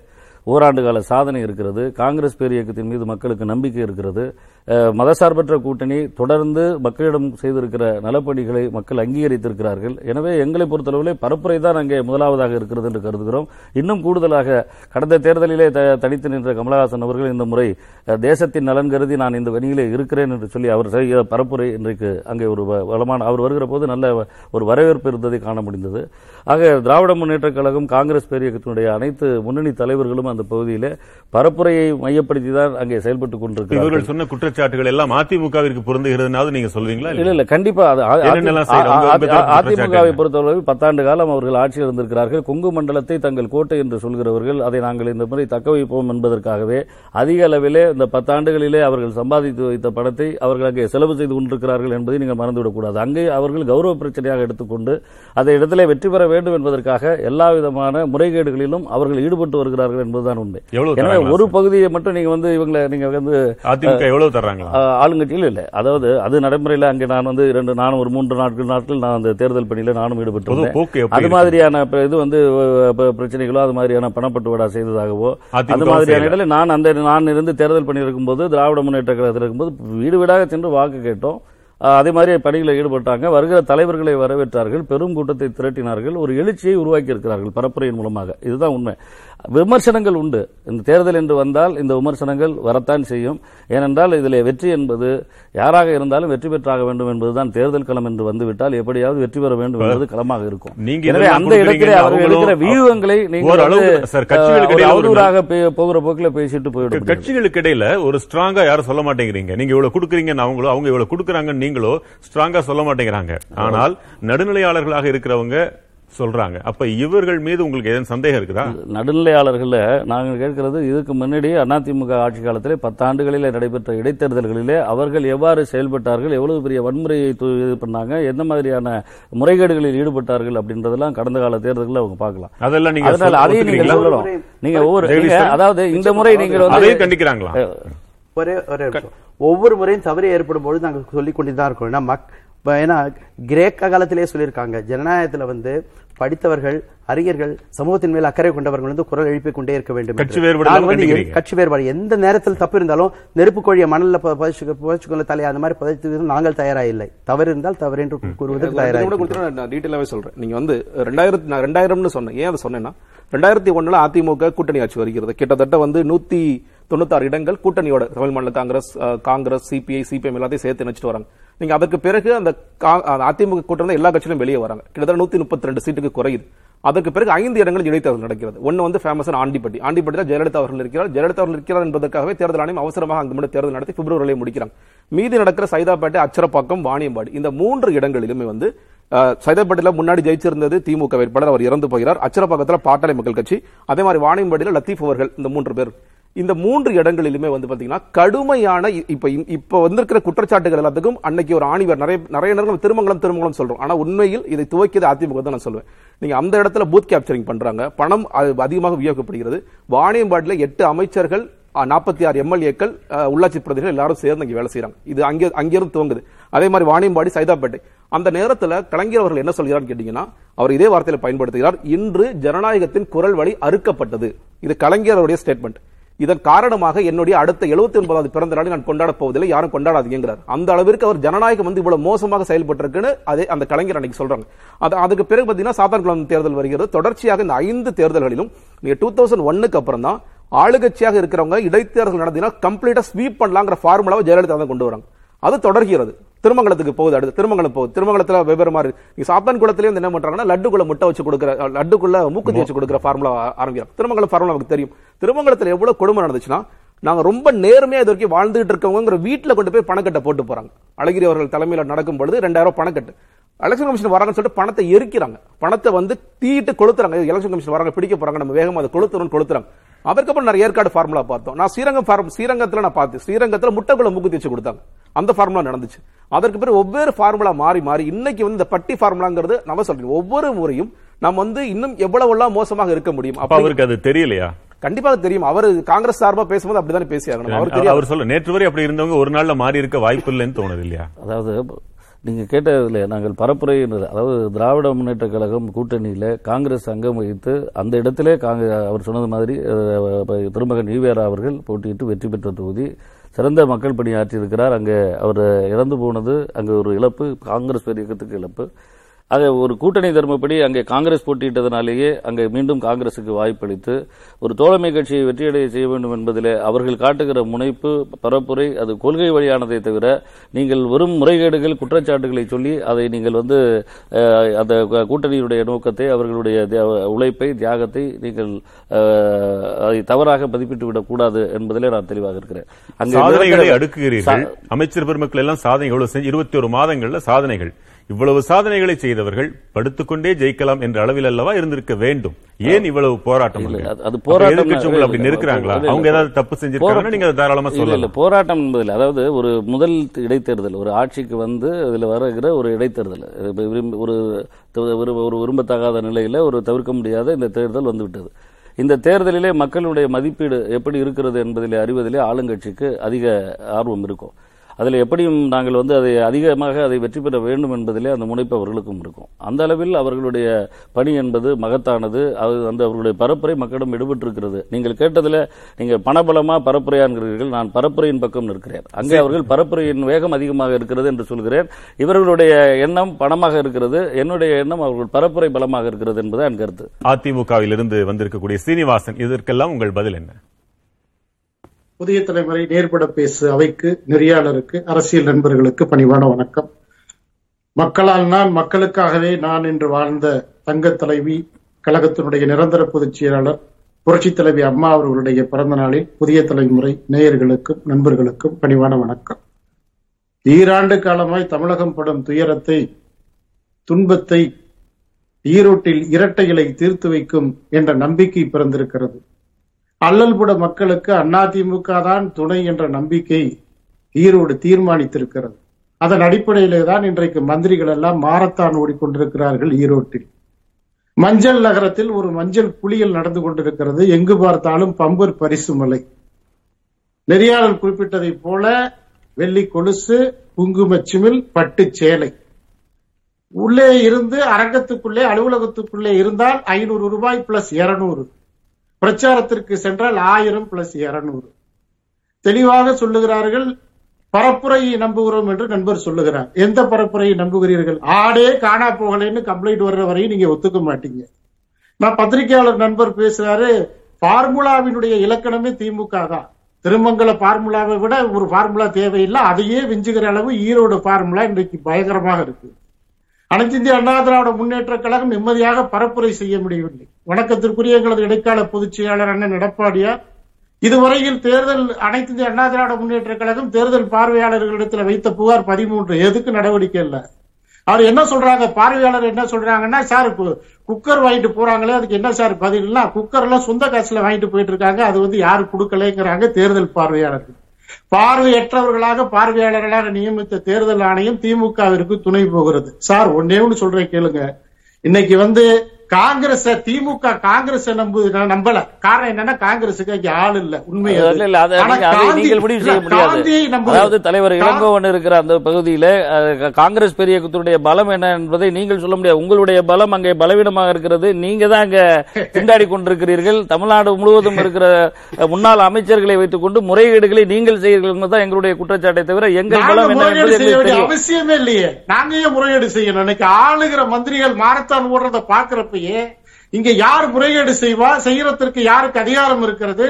ஓராண்டு கால சாதனை இருக்கிறது. காங்கிரஸ் பேரியக்கத்தின் மீது மக்களுக்கு நம்பிக்கை இருக்கிறது. மதசார்பற்ற கூட்டணி தொடர்ந்து மக்களிடம் செய்திருக்கிற நலப்பணிகளை மக்கள் அங்கீகரித்திருக்கிறார்கள். எனவே எங்களை பொறுத்தளவிலே பரப்புரை தான் அங்கே முதலாவதாக இருக்கிறது என்று கருதுகிறோம். இன்னும் கூடுதலாக கடந்த தேர்தலிலே த- தனித்து நின்ற கமலஹாசன் அவர்கள் இந்த முறை தேசத்தின் நலன் கருதி நான் இந்த வணியிலே இருக்கிறேன் என்று சொல்லி அவர் செய்கிற பரப்புரை இன்றைக்கு அங்கே ஒரு வ- வளமான அவர் வருகிற போது நல்ல வ- ஒரு வரவேற்பு இருந்ததை காண முடிந்தது. ஆக திராவிட முன்னேற்ற கழகம் காங்கிரஸ் பேரியக்கத்தினுடைய அனைத்து முன்னணி தலைவர்களும் அந்த பகுதியிலே பரப்புரையை மையப்படுத்தி தான் அங்கே செயல்பட்டுக் இவர்கள் கொண்டிருக்கிறார்கள் சொன்ன குற்றச்சாட்டுகள் எல்லாம் அதிமுகவிற்கு பொருந்துகிறதுனாவது நீங்க சொல்வீங்களா? இல்ல இல்ல கண்டிப்பா அது அதிமுகவை பொறுத்தவரை பத்தாண்டு காலம் அவர்கள் ஆட்சியில் இருந்திருக்கிறார்கள். கொங்கு மண்டலத்தை தங்கள் கோட்டை என்று சொல்கிறவர்கள். அதை நாங்கள் இந்த முறை தக்க வைப்போம் என்பதற்காகவே அதிக அளவிலே இந்த பத்தாண்டுகளிலே அவர்கள் சம்பாதித்து வைத்த பணத்தை அவர்கள் அங்கே செலவு செய்து கொண்டிருக்கிறார்கள் என்பதை நீங்கள் மறந்துவிடக்கூடாது. அங்கே அவர்கள் கௌரவ பிரச்சனையாக எடுத்துக்கொண்டு அதை இடத்திலே வெற்றி பெற வேண்டும் என்பதற்காக எல்லா விதமான முறைகேடுகளிலும் அவர்கள் ஈடுபட்டு வருகிறார்கள் என்பதுதான் உண்மை. எனவே ஒரு? பகுதியை மட்டும் நீங்க வந்து இவங்களை நீங்க வந்து அதிமுக எவ்வளவு தர்றாங்களா? ஆஹ் ஆளுங்கட்சியில் இல்லை. அதாவது அது நடைமுறையில் அங்கே நான் வந்து இரண்டு நானும் ஒரு மூன்று நாட்கள் நாட்கள் நான் அந்த தேர்தல் பணியில நானும் ஈடுபட்டு அது? மாதிரியான இது வந்து பிரச்சனைகளோ அது மாதிரியான பணப்பட்டுவாடா செய்ததாகவோ அது மாதிரியான. இடத்துல நான் அந்த நான் இருந்து தேர்தல் பணி இருக்கும்போது திராவிட முன்னேற்ற கழகத்தில் இருக்கும்போது வீடு வீடாக சென்று வாக்கு கேட்டோம். அதே மாதிரி பணிகளில் ஈடுபட்டாங்க. வருகிற தலைவர்களை வரவேற்றார்கள். பெரும் கூட்டத்தை திரட்டினார்கள். ஒரு எழுச்சியை உருவாக்கி இருக்கிறார்கள் பரப்புரையின் மூலமாக. இதுதான் உண்மை. விமர்சனங்கள் உண்டு. இந்த தேர்தல் என்று வந்தால் இந்த விமர்சனங்கள் வரத்தான் செய்யும். ஏனென்றால் இதில் வெற்றி என்பது யாராக இருந்தாலும் வெற்றி பெற்றாக வேண்டும் என்பதுதான் தேர்தல் களம் என்று வந்துவிட்டால் எப்படியாவது வெற்றி பெற வேண்டும் என்பது களமாக இருக்கும். எனவே அந்த இடத்திலே கொடுக்குறீங்க, அவர்கள் எடுக்கிற வியூகங்களை அவதூறாக போகிற போக்கில் பேசிட்டு போயிட முடியாது. கட்சிகளுக்கு இடையில ஒரு ஸ்ட்ராங்கா யாரும் சொல்ல மாட்டேங்கிறீங்க. நீங்க இவ்வளவு கொடுக்குறீங்கன்னு அவங்களோ அவங்க இவ்வளவு கொடுக்குறாங்கன்னு நீங்களோ ஸ்ட்ராங்கா சொல்ல மாட்டேங்கிறாங்க. ஆனால் நடுநிலையாளர்களாக இருக்கிறவங்க சொல்றாங்க அப்ப இவர்கள் மீது உங்களுக்கு ஏதேனும் சந்தேகம் இருக்குதா நடுநிலையாளர்கள நாங்கள் கேட்கிறது இதுக்கு முன்னாடி அதிமுக ஆட்சி காலத்திலே பத்தாண்டுகளிலே நடைபெற்ற இடைத்தேர்தல்களிலே அவர்கள் எவ்வாறு செயல்பட்டார்கள் எவ்வளவு பெரிய வன்முறையை இது பண்ணாங்க எந்த மாதிரியான முறைகேடுகளில் ஈடுபட்டார்கள் அப்படின்றதெல்லாம் கடந்த கால தேர்தல்களில் அவங்க பார்க்கலாம் அதெல்லாம் நீங்க அதனால அதையும் நீங்க? சொல்லணும் நீங்க ஒவ்வொரு நீங்க. அதாவது இந்த முறை நீங்கள் வந்து கண்டிக்கிறாங்களா ஒரே ஒரே. ஒவ்வொரு முறையும் தவறு ஏற்படும் பொழுது நாங்கள் சொல்லிக் கொண்டு தான் இருக்கோம் ஏன்னா மக் இப்ப ஏன்னா கிரேக்க காலத்திலே சொல்லியிருக்காங்க. ஜனநாயகத்துல வந்து படித்தவர்கள் அறிஞர்கள் சமூகத்தின் மேல் அக்கறை கொண்டவர்கள் வந்து குரல் எழுப்பிக் கொண்டே இருக்க வேண்டும் என்று. கட்சி வேறுபாடு எந்த நேரத்தில் தப்பு இருந்தாலும் நெருப்பு கோழியை மணல்ல புதைச்சுக்கொள்ள தலையை அந்த மாதிரி புதைத்து நாங்கள் தயாரா இல்லை தவறு இருந்தால் தவறு என்று கூறுவதற்கு தயாரா கூட இருக்கிறோம். கொடுத்துட்டு நான் டீட்டெயிலாவே சொல்றேன். நீங்க வந்து ரெண்டாயிரத்தி நான் ரெண்டாயிரம்னு சொன்னேன். ஏன் அதை சொன்னேன்னா ரெண்டாயிரத்தி ஒண்ணுல அதிமுக கூட்டணி ஆட்சி வருகிறது. கிட்டத்தட்ட வந்து நூத்தி தொண்ணூத்தாறு இடங்கள் கூட்டணியோட தமிழ் மாநில காங்கிரஸ் காங்கிரஸ் சிபிஐ சிபிஎம் எல்லாத்தையும் சேர்த்து நினைச்சிட்டு வராங்க. நீங்க அதற்கு பிறகு அந்த அதிமுக கூட்டணி எல்லா கட்சியிலும் வெளியே வராங்க. கிட்டத்தட்ட நூத்தி முப்பத்தி ரெண்டு சீட்டுக்கு குறையுது. அதற்கு பிறகு ஐந்து இடங்களில் இடைத்தேர்தல் நடக்கிறது. ஒன்னு வந்து ஃபேமஸான ஆண்டிப்பட்டி. ஆண்டிப்பட்டியில் ஜெயலலிதா அவர்கள் இருக்கிறார். ஜெயலலிதா அவர்கள் இருக்கிறார் என்பதற்காகவே தேர்தல் ஆணையம் அவசரமாக அங்கு மட்டும் தேர்தல் நடத்தி பிப்ரவரியிலே முடிக்கிறாங்க. மீதி நடக்கிற சைதாப்பேட்டை அச்சரப்பாக்கம் வாணியம்பாடி இந்த மூன்று இடங்களிலுமே வந்து சைதாப்பேட்டையில் முன்னாடி ஜெயிச்சிருந்தது திமுக வேட்பாளர். அவர் இறந்து போகிறார். அச்சரப்பாக்கத்தில் பாட்டாளி மக்கள் கட்சி. அதே மாதிரி வாணியம்பாடியில் லத்தீப் அவர்கள் இந்த மூன்று பேர். இந்த மூன்று இடங்களிலுமே வந்து பாத்தீங்கன்னா கடுமையான இ- இப்ப இப்ப வந்திருக்கிற குற்றச்சாட்டுகள் எல்லாத்துக்கும் அன்னைக்கு ஒரு ஆணிவர் நிறைய நிறைய நேரம் திருமங்கலம் திருமங்கலம் சொல்றோம். ஆனா உண்மையில் இதை துவக்கியது அதிமுக தான் நான் சொல்லுவேன் நீங்க அந்த இடத்துல பூத் கேப்சரிங் பண்றாங்க. பணம் அதிகமாக விநியோகிக்கப்படுகிறது வாணியம்பாடியில் எட்டு அமைச்சர்கள் நாற்பத்தி ஆறு எம்எல்ஏக்கள் உள்ளாட்சி பிரதிகள் எல்லாரும் சேர்ந்து இங்கே வேலை செய்யறாங்க இது அங்கே அங்கிருந்து துவங்குது. அதே மாதிரி வாணியம்பாடி சைதாப்பேட்டை. அந்த நேரத்தில் கலைஞர் அவர்கள் என்ன சொல்கிறார்னு கேட்டீங்கன்னா அவர் இதே வார்த்தையில பயன்படுத்துகிறார். இன்று ஜனநாயகத்தின் குரல் வழி அறுக்கப்பட்டது. இது கலைஞருடைய ஸ்டேட்மெண்ட் இதன் காரணமாக என்னுடைய அடுத்த 79வது ஒன்பதாவது பிறந்த நாளை நான் கொண்டாட போவதில்லை. யாரும் கொண்டாடாதீங்கிறார். அந்த அளவிற்கு அவர் ஜனநாயகம் வந்து இவ்வளவு மோசமாக செயல்பட்டிருக்குன்னு அதே அந்த கலைஞர் அன்னைக்கு சொல்றாங்க. அது அதுக்கு பிறகு பார்த்தீங்கன்னா சாத்தான்குளம் தேர்தல் வருகிறது. தொடர்ச்சியாக இந்த ஐந்து தேர்தல்களிலும் நீங்க டூ தௌசண்ட் ஒன்னுக்கு அப்புறம் தான் ஆளுங்கட்சியாக இருக்கிறவங்க இடைத்தேர்தல் நடத்தினா கம்ப்ளீட்டா ஸ்வீப் பண்ணலாங்கிற ஃபார்முலாவை ஜெயலலிதா தான் கொண்டு வராங்க. அது தொடர்கிறது. திருமங்கலத்துக்கு போகுது அடுத்து. திருமங்கலம் போகுது. திருமங்கலத்துல வெவ்வேறு மாதிரி நீ சாத்தான் குளத்திலே வந்து என்ன பண்றாங்கன்னா லட்டுக்குள்ள முட்டை வச்சு கொடுக்குற லட்டுக்குள்ள மூக்குத்தி வச்சு கொடுக்குற ஃபார்முலா ஆரம்பிக்கிறோம் திருமங்கலம் ஃபார்முலா நமக்கு தெரியும். திருமங்கலத்துல எவ்வளவு கொடுமை நடந்துச்சுன்னா நாங்க ரொம்ப நேர்மையா இது வரைக்கும் வாழ்ந்துகிட்டு இருக்கவங்கிற வீட்டுல கொண்டு போய் பணக்கட்டை போட்டு போறாங்க. அழகிரி அவர்கள் தலைமையில நடக்கும் பொழுது ரெண்டாயிரம் பணக்கட்டு. எலெக்ஷன் கமிஷன் வராங்கன்னு சொல்லிட்டு பணத்தை எரிக்கிறாங்க. பணத்தை வந்து தீட்டு கொளுத்துறாங்க. எலெக்ஷன் கமிஷன் வராங்க பிடிக்க போறாங்க. நம்ம வேகமா அதை கொளுத்துறோம் கொளுத்துறாங்க. அதற்கப்புறம் நிறைய ஏற்காடு ஃபார்முலா பார்த்தோம். நான் ஸ்ரீரங்கம் ஃபார்ம் ஸ்ரீரங்கத்துல நான் பார்த்தேன் ஸ்ரீரங்கத்துல முட்டைக்குள்ள மூக்குத்தி வச்சு கொடுத்தாங்க. அந்த ஃபார்முலா நடந்துச்சு. அதற்கு பிறகு ஒவ்வொரு ஃபார்முலா மாறி மாறி இன்னைக்கு வந்து இந்த பட்டி ஃபார்முலாங்கிறது நம்ம சொல்றோம். ஒவ்வொரு முறையும் நம்ம வந்து இன்னும் எவ்வளவெல்லாம் மோசமாக இருக்க முடியும் அப்ப அவருக்கு அது தெரியலையா? கண்டிப்பாக தெரியும். அவர் காங்கிரஸ் சார்பா பேசும்போது அப்படிதானே தெரியும் அவர் சொல்ல நேற்று வரை அப்படி இருந்தவங்க ஒரு நாள்ல மாறி இருக்க வாய்ப்பு இல்லைன்னு தோணுது இல்லையா? அதாவது நீங்கள் கேட்டதில் நாங்கள் பரப்புரை அதாவது திராவிட முன்னேற்ற கழகம் கூட்டணியில் காங்கிரஸ் அங்கம் வகித்து அந்த இடத்திலே காங்கிரஸ் அவர் சொன்னது மாதிரி திருமகன் ஈவேரா அவர்கள் போட்டியிட்டு வெற்றி பெற்ற தொகுதி. சிறந்த மக்கள் பணியாற்றி இருக்கிறார் அங்கே அவர் இறந்து போனது அங்கே ஒரு இழப்பு காங்கிரஸ் இயக்கத்துக்கு இழப்பு. ஆக ஒரு கூட்டணி தர்மப்படி அங்கே காங்கிரஸ் போட்டியிட்டதனாலேயே அங்கே மீண்டும் காங்கிரசுக்கு வாய்ப்பளித்து ஒரு தோழமை கட்சியை வெற்றியடைய செய்ய வேண்டும் என்பதிலே அவர்கள் காட்டுகிற முனைப்பு பரப்புரை அது கொள்கை வழியானதை தவிர நீங்கள் வெறும் முறைகேடுகள் குற்றச்சாட்டுகளை சொல்லி அதை நீங்கள் வந்து அந்த கூட்டணியுடைய நோக்கத்தை அவர்களுடைய உழைப்பை தியாகத்தை நீங்கள் அதை தவறாக மதிப்பிட்டு விடக்கூடாது என்பதிலே நான் தெளிவாக இருக்கிறேன். அங்கே அடுக்குகிறீர்கள். அமைச்சர் பெருமக்கள் எல்லாம் சாதனை இருபத்தி ஒரு மாதங்கள்ல சாதனைகள். இவ்வளவு சாதனைகளை செய்தவர்கள் படுத்துக்கொண்டே ஜெயிக்கலாம் என்ற அளவில் அல்லவா இருந்திருக்க வேண்டும். ஏன் இவ்வளவு போராட்டம்? அது- போராட்டம் அப்படி இல்ல. அவங்க ஏதாவது தப்பு செஞ்சிருக்காங்கன்னா நீங்க தாராளமா சொல்லலாம். போராட்டம் என்பதில் அதாவது ஒரு முதல் இடைத்தேர்தல் ஒரு ஆட்சிக்கு வந்து அதுல வருகிற ஒரு இடைத்தேர்தல். ஒரு ஒரு விரும்பத்தகாத நிலையில ஒரு தவிர்க்க முடியாத இந்த தேர்தல் வந்துவிட்டது. இந்த தேர்தலிலே மக்களுடைய மதிப்பீடு எப்படி இருக்கிறது என்பதிலே அறிவதிலே ஆளுங்கட்சிக்கு அதிக ஆர்வம் இருக்கும். அதில் எப்படியும் நாங்கள் வந்து அதை அதிகமாக அதை வெற்றி பெற வேண்டும் என்பதிலே அந்த முனைப்பு அவர்களுக்கும் இருக்கும். அந்த அளவில் அவர்களுடைய பணி என்பது மகத்தானது. அது அந்த அவர்களுடைய பரப்புரை மக்களிடம் எடுபட்டிருக்கிறது. நீங்கள் கேட்டதில் நீங்கள் பணபலமா பரப்புரையான்கிறீர்கள். நான் பரப்புரையின் பக்கம் நிற்கிறேன். அங்கே அவர்கள் பரப்புரையின் வேகம் அதிகமாக இருக்கிறது என்று சொல்கிறேன். இவர்களுடைய எண்ணம் பணமாக இருக்கிறது. என்னுடைய எண்ணம் அவர்கள் பரப்புரை பலமாக இருக்கிறது என்பது என் கருத்து. அதிமுகவிலிருந்து வந்திருக்கக்கூடிய சீனிவாசன் இதற்கெல்லாம் உங்கள் பதில் என்ன? புதிய தலைமுறை நேர்பட பேசு அவைக்கு நெறியாளருக்கு அரசியல் நண்பர்களுக்கு பணிவான வணக்கம். மக்களால் நான் மக்களுக்காகவே நான் என்று வாழ்ந்த தங்க தலைவி கழகத்தினுடைய நிரந்தர பொதுச் செயலாளர் புரட்சி தலைவி அம்மா அவர்களுடைய பிறந்த நாளில் புதிய தலைமுறை நேயர்களுக்கும் நண்பர்களுக்கும் பணிவான வணக்கம். ஈராண்டு காலமாய் தமிழகம் படும் துயரத்தை துன்பத்தை ஈரோட்டில் இரட்டை இலை தீர்த்து வைக்கும் என்ற நம்பிக்கை பிறந்திருக்கிறது. அல்லல்புட மக்களுக்கு அதிமுக தான் துணை என்ற நம்பிக்கை ஈரோடு தீர்மானித்திருக்கிறது. அதன் அடிப்படையிலே தான் இன்றைக்கு மந்திரிகள் எல்லாம் மாரத்தான் ஓடிக்கொண்டிருக்கிறார்கள் ஈரோட்டில். மஞ்சள் நகரத்தில் ஒரு மஞ்சள் குளியல் நடந்து கொண்டிருக்கிறது. எங்கு பார்த்தாலும் பம்பர் பரிசு மலை. நெறியாளர் குறிப்பிட்டதைப் போல வெள்ளி கொலுசு குங்குமச்சிமில் பட்டு சேலை. உள்ளே இருந்து அரங்கத்துக்குள்ளே அலுவலகத்துக்குள்ளே இருந்தால் ஐநூறு ரூபாய் பிளஸ் இருநூறு. பிரச்சாரத்திற்கு சென்றால் ஆயிரம் பிளஸ் இருநூறு. தெளிவாக சொல்லுகிறார்கள் பரப்புரையை நம்புகிறோம் என்று நண்பர் சொல்லுகிறார். எந்த பரப்புரையை நம்புகிறீர்கள்? ஆடே காணா போகலைன்னு கம்ப்ளைண்ட் வர்ற வரையும் நீங்க ஒத்துக்க மாட்டீங்க. நான் பத்திரிகையாளர் நண்பர் பேசுறாரு பார்முலாவினுடைய இலக்கணமே திமுக தான். திருமங்கல பார்முலாவை விட ஒரு பார்முலா தேவையில்லை அதையே விஞ்சுகிற அளவு ஈரோடு பார்முலா இன்றைக்கு பயங்கரமாக இருக்கு. அனைத்து இந்திய அண்ணா திராவிட முன்னேற்ற கழகம் நிம்மதியாக பரப்புரை செய்ய முடியவில்லை. வணக்கத்திற்குரிய எங்களது இடைக்கால பொதுச் செயலாளர் அண்ணன் எடப்பாடியார் இதுவரையில் தேர்தல் அனைத்து இந்திய அண்ணா திராவிட முன்னேற்ற கழகம் தேர்தல் பார்வையாளர்களிடத்தில் வைத்த புகார் பதிமூன்று. எதுக்கு நடவடிக்கை இல்லை? அவர் என்ன சொல்றாங்க? பார்வையாளர் என்ன சொல்றாங்கன்னா சார் குக்கர் வாங்கிட்டு போறாங்களே அதுக்கு என்ன சார் பதில்னா குக்கர் எல்லாம் சொந்த காசுல வாங்கிட்டு போயிட்டு இருக்காங்க அது வந்து யாரு கொடுக்கலங்கிறாங்க தேர்தல் பார்வையாளர்கள். பார்வையற்றவர்களாக பார்வையாளர்களாக நியமித்த தேர்தல் ஆணையம் திமுகவிற்கு துணை போகிறது. சார் ஒன்னே ஒன்று சொல்றேன் கேளுங்க. இன்னைக்கு வந்து காங்கிரஸ் திமுக காங்கிரஸ் நம்பு நம்பல. காரணம் என்னன்னா காங்கிரஸுக்கு ஆள் இல்ல. உண்மை. அதாவது தலைவர் இளங்கோவன் இருக்கிற அந்த பகுதியில காங்கிரஸ் பெரிய இயக்கத்தினுடைய பலம் என்ன என்பதை நீங்கள் சொல்ல முடியாது. உங்களுடைய பலம் அங்கே பலவீனமாக இருக்கிறது. நீங்க தான் அங்க திண்டாடி கொண்டிருக்கிறீர்கள். தமிழ்நாடு முழுவதும் இருக்கிற முன்னாள் அமைச்சர்களை வைத்துக் கொண்டு முறைகேடுகளை நீங்கள் செய்கிறீர்கள் என்பதுதான் எங்களுடைய குற்றச்சாட்டை தவிர எங்கள் பலம் என்ன என்பது அவசியமே இல்லையே. நாங்க ஏன் முறைகேடு செய்யணும்? இன்னைக்கு ஆளுகிற மந்திரிகள் மாரத்தான் ஓடுறத பாக்குறப்பயே இங்க யார் முறைகேடு செய்வா? செய்யறதற்கு யாருக்கு அதிகாரம் இருக்கிறது?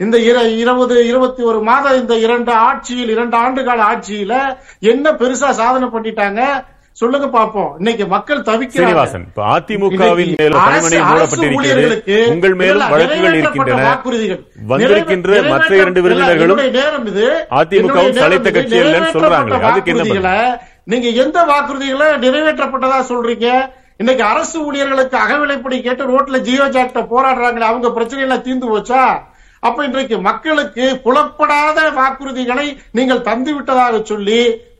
இந்த இர- இருபது இருபத்தி ஒரு மாதம் இந்த இரண்டு ஆட்சியில் இரண்டு ஆண்டு கால ஆட்சியில என்ன பெருசா சாதனை பண்ணிட்டாங்க? சொல்லுங்க பாப்போம் இன்னைக்கு மக்கள் இப்ப அதிமுகவின் மூடப்பட்டிருக்கிறது. ஊழியர்களுக்கு உங்கள் மேலும் வழக்குகள் இருக்கின்றன. வந்திருக்கின்ற மற்ற இரண்டு விருந்தினர்களும் என்னுடைய நேரம் இது. அதிமுகவும் இது. கட்சி இல்லைன்னு சொல்றாங்களே. அதுக்கு என்ன நீங்க எந்த வாக்குறுதிகளை நிறைவேற்றப்பட்டதா சொல்றீங்க? இன்னைக்கு அரசு ஊழியர்களுக்கு அகவிலைப்படி கேட்டு ரோட்ல ஜியோ ஜாக்ட போராடுறாங்களே அவங்க பிரச்சனை எல்லாம் தீர்ந்து போச்சா? அப்ப இன்றைக்கு மக்களுக்கு புலப்படாத வாக்குறுதிகளை நீங்கள் தந்து விட்டதாக சொல்லி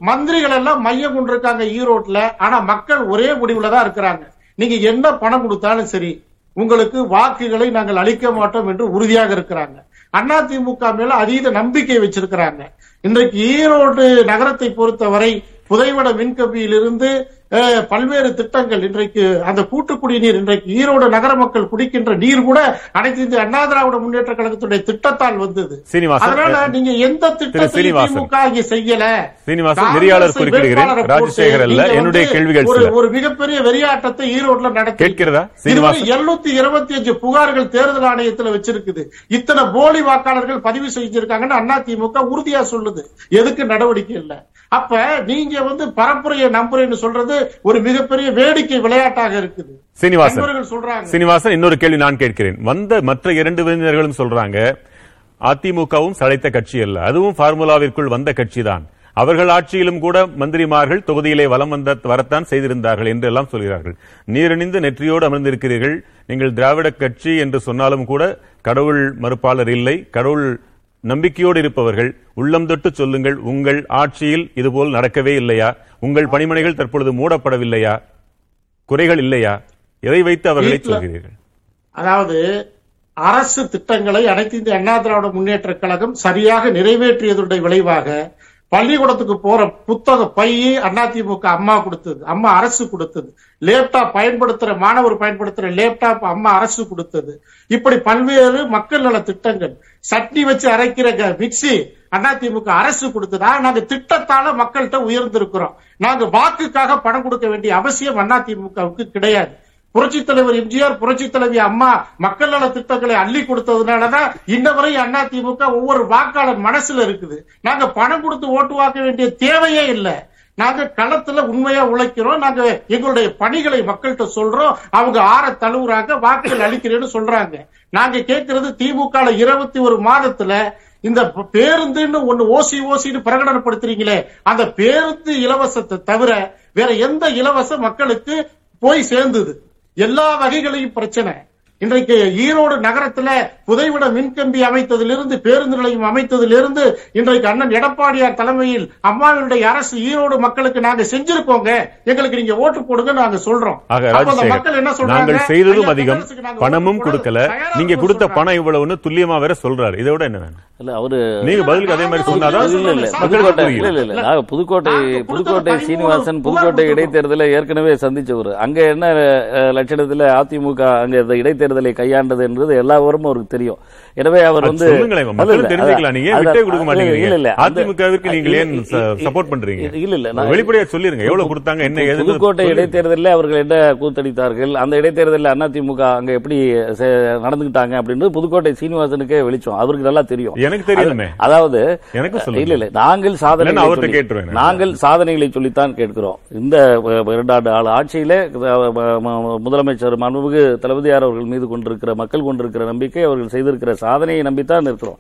மந்திரிகள் எல்லாம் மையம் கொண்டிருக்காங்க ஈரோட்ல ஆனா மக்கள் ஒரே முடிவுல தான் இருக்கிறாங்க. நீங்க என்ன பணம் கொடுத்தாலும் சரி உங்களுக்கு வாக்குகளை நாங்கள் அளிக்க மாட்டோம் என்று உறுதியாக இருக்கிறாங்க. அதிமுக மேல அதீத நம்பிக்கை வச்சிருக்கிறாங்க. இன்றைக்கு ஈரோடு நகரத்தை பொறுத்தவரை புதைவட மின்கம்பியிலிருந்து பல்வேறு திட்டங்கள். இன்றைக்கு அந்த கூட்டு குடிநீர் இன்றைக்கு ஈரோடு நகர மக்கள் குடிக்கின்ற நீர் கூட அனைத்து இந்திய அண்ணா திராவிட முன்னேற்ற கழகத்துடைய திட்டத்தால் வந்தது. அதனால நீங்க எந்த திட்டத்தையும். திமுக செய்யல. நெறியாளர் ராஜசேகர் அல்ல. என்னுடைய கேள்விகள் ஒரு மிகப்பெரிய வெறியாட்டத்தை ஈரோட்ல நடத்தி. கேட்கிறதா? எழுநூத்தி இருபத்தி அஞ்சு புகார்கள் தேர்தல் ஆணையத்துல வச்சிருக்குது. இத்தனை போலி வாக்காளர்கள் பதிவு செஞ்சிருக்காங்கன்னு அதிமுக உறுதியா சொல்லுது. எதுக்கு நடவடிக்கை இல்ல. அப்ப நீங்க வந்து பரப்புரையை நம்புறேன்னு சொல்றது ஒரு மிகப்பெரிய வேடிக்கை விளையாட்டாக இருக்குது. சீனிவாசன். சொல்றாங்க. சீனிவாசன் இன்னொரு கேள்வி நான் கேட்கிறேன். வந்த மற்ற இரண்டு விருந்தினர்களும் சொல்றாங்க அதிமுகவும் சளைத்த கட்சி அல்ல. அதுவும் பார்முலாவிற்குள் வந்த கட்சிதான். அவர்கள் ஆட்சியிலும் கூட மந்திரிமார்கள் தொகுதியிலே வலம் வந்த வரத்தான் செய்திருந்தார்கள் என்று எல்லாம் சொல்கிறார்கள். நீரணிந்து நெற்றியோடு அமர்ந்திருக்கிறீர்கள். நீங்கள் திராவிட கட்சி என்று சொன்னாலும் கூட கடவுள் மறுப்பாளர் இல்லை. கடவுள் நம்பிக்கையோடு இருப்பவர்கள் உள்ளம் தொட்டு சொல்லுங்கள் உங்கள் ஆட்சியில் இதுபோல் நடக்கவே இல்லையா? உங்கள் பணிமனைகள் தற்பொழுது மூடப்படவில்லையா? குறைகள் இல்லையா? எதை வைத்து அவர்களை சொல்கிறீர்கள்? அதாவது அரசு திட்டங்களை அனைத்து இந்திய அண்ணா திராவிட முன்னேற்ற கழகம் சரியாக நிறைவேற்றியதுடைய விளைவாக பள்ளிக்கூடத்துக்கு போற புத்தக பையை அதிமுக அம்மா கொடுத்தது அம்மா அரசு கொடுத்தது. லேப்டாப் பயன்படுத்துற மாணவர் பயன்படுத்துற லேப்டாப் அம்மா அரசு கொடுத்தது. இப்படி பல்வேறு மக்கள் நல திட்டங்கள் சட்னி வச்சு அரைக்கிற க- மிக்ஸி அதிமுக அரசு கொடுத்ததா. நாங்க திட்டத்தால மக்கள்கிட்ட உயர்ந்திருக்கிறோம். நாங்க வாக்குக்காக பணம் கொடுக்க வேண்டிய அவசியம் அதிமுகவுக்கு கிடையாது. புரட்சி தலைவர் எம்ஜிஆர் புரட்சி தலைவி அம்மா மக்கள் நல திட்டங்களை அள்ளி கொடுத்ததுனாலதான் இன்ன வரை அண்ணா திமுக ஒவ்வொரு வாக்காளர் மனசுல இருக்குது. நாங்க பணம் கொடுத்து ஓட்டு வாக்க வேண்டிய தேவையே இல்லை. நாங்க களத்துல உண்மையா உழைக்கிறோம். நாங்க எங்களுடைய பணிகளை மக்கள்கிட்ட சொல்றோம். அவங்க ஆற தழுவுறாங்க வாக்குகள் அளிக்கிறேன்னு சொல்றாங்க. நாங்க கேட்கறது திமுக இருபத்தி ஒரு மாதத்துல இந்த பேருந்துன்னு ஒண்ணு ஓசி ஓசின்னு பிரகடனப்படுத்துறீங்களே அந்த பேருந்து இலவசத்தை தவிர வேற எந்த இலவச மக்களுக்கு போய் சேர்ந்தது? எல்லா வகைகளையும் பிரச்சனை. இன்றைக்கு ஈரோடு நகரத்துல புதைவிட மின்கம்பி அமைத்ததிலிருந்து பேருந்து நிலையம் அமைத்ததிலிருந்து இன்றைக்கு அண்ணன் எடப்பாடியார் தலைமையில் அம்மாவினுடைய அரசு ஈரோடு மக்களுக்கு நாங்க செஞ்சிருக்கோங்க. எங்களுக்கு நீங்க ஓட்டு போடுங்க நாங்க சொல்றோம். மக்கள் என்ன சொல்றாங்க? நாங்கள் செய்ததும் அதிகம் பணமும் கொடுக்கல. நீங்க கொடுத்த. பணம் இவ்வளவுன்னு துல்லியமா வேற சொல்றாரு. இதை விட என்ன இல்ல அவரு நீங்க பதிலுக்கு அதே மாதிரி சொன்னாதான் இல்ல இல்ல சார், புதுக்கோட்டை புதுக்கோட்டை சீனிவாசன் புதுக்கோட்டை. இடைத்தேர்தலை ஏற்கனவே சந்திச்சவர். அங்க என்ன லட்சணத்துல அதிமுக அங்க இந்த இடைத்தேர்தலை கையாண்டது என்பது எல்லா விவரமும் அவருக்கு தெரியும் எனவே அவர் வந்து தெரிஞ்சுக்கலாம். நீங்க விட்டே கொடுக்க அதிமுகவிற்கு ஏன் பண்றீங்க? இல்ல இல்ல வெளிப்படையா சொல்லிருங்க எவ்வளவு கொடுத்தாங்க என்ன புதுக்கோட்டை. இடைத்தேர்தலில் அவர்கள் என்ன கூத்தடித்தார்கள் அந்த இடைத்தேர்தலில் அதிமுக அங்க எப்படி நடந்துக்கிட்டாங்க அப்படின்னு புதுக்கோட்டை சீனிவாசனுக்கே வெளிச்சம் அவருக்கு நல்லா தெரியும் எனக்கு தெரியுமே. அது- அதாவது எனக்கு. இல்ல இல்ல நாங்கள் சாதனை. நாங்கள் சாதனைகளை சொல்லித்தான் கேட்கிறோம் இந்த இரண்டாண்டு ஆள் ஆட்சியில முதலமைச்சர் மாண்புமிகு தளபதியார் அவர்கள் மீது கொண்டிருக்கிற மக்கள் கொண்டிருக்கிற நம்பிக்கை அவர்கள் செய்திருக்கிற சாதனையை நம்பித்தான் இருக்கிறோம்.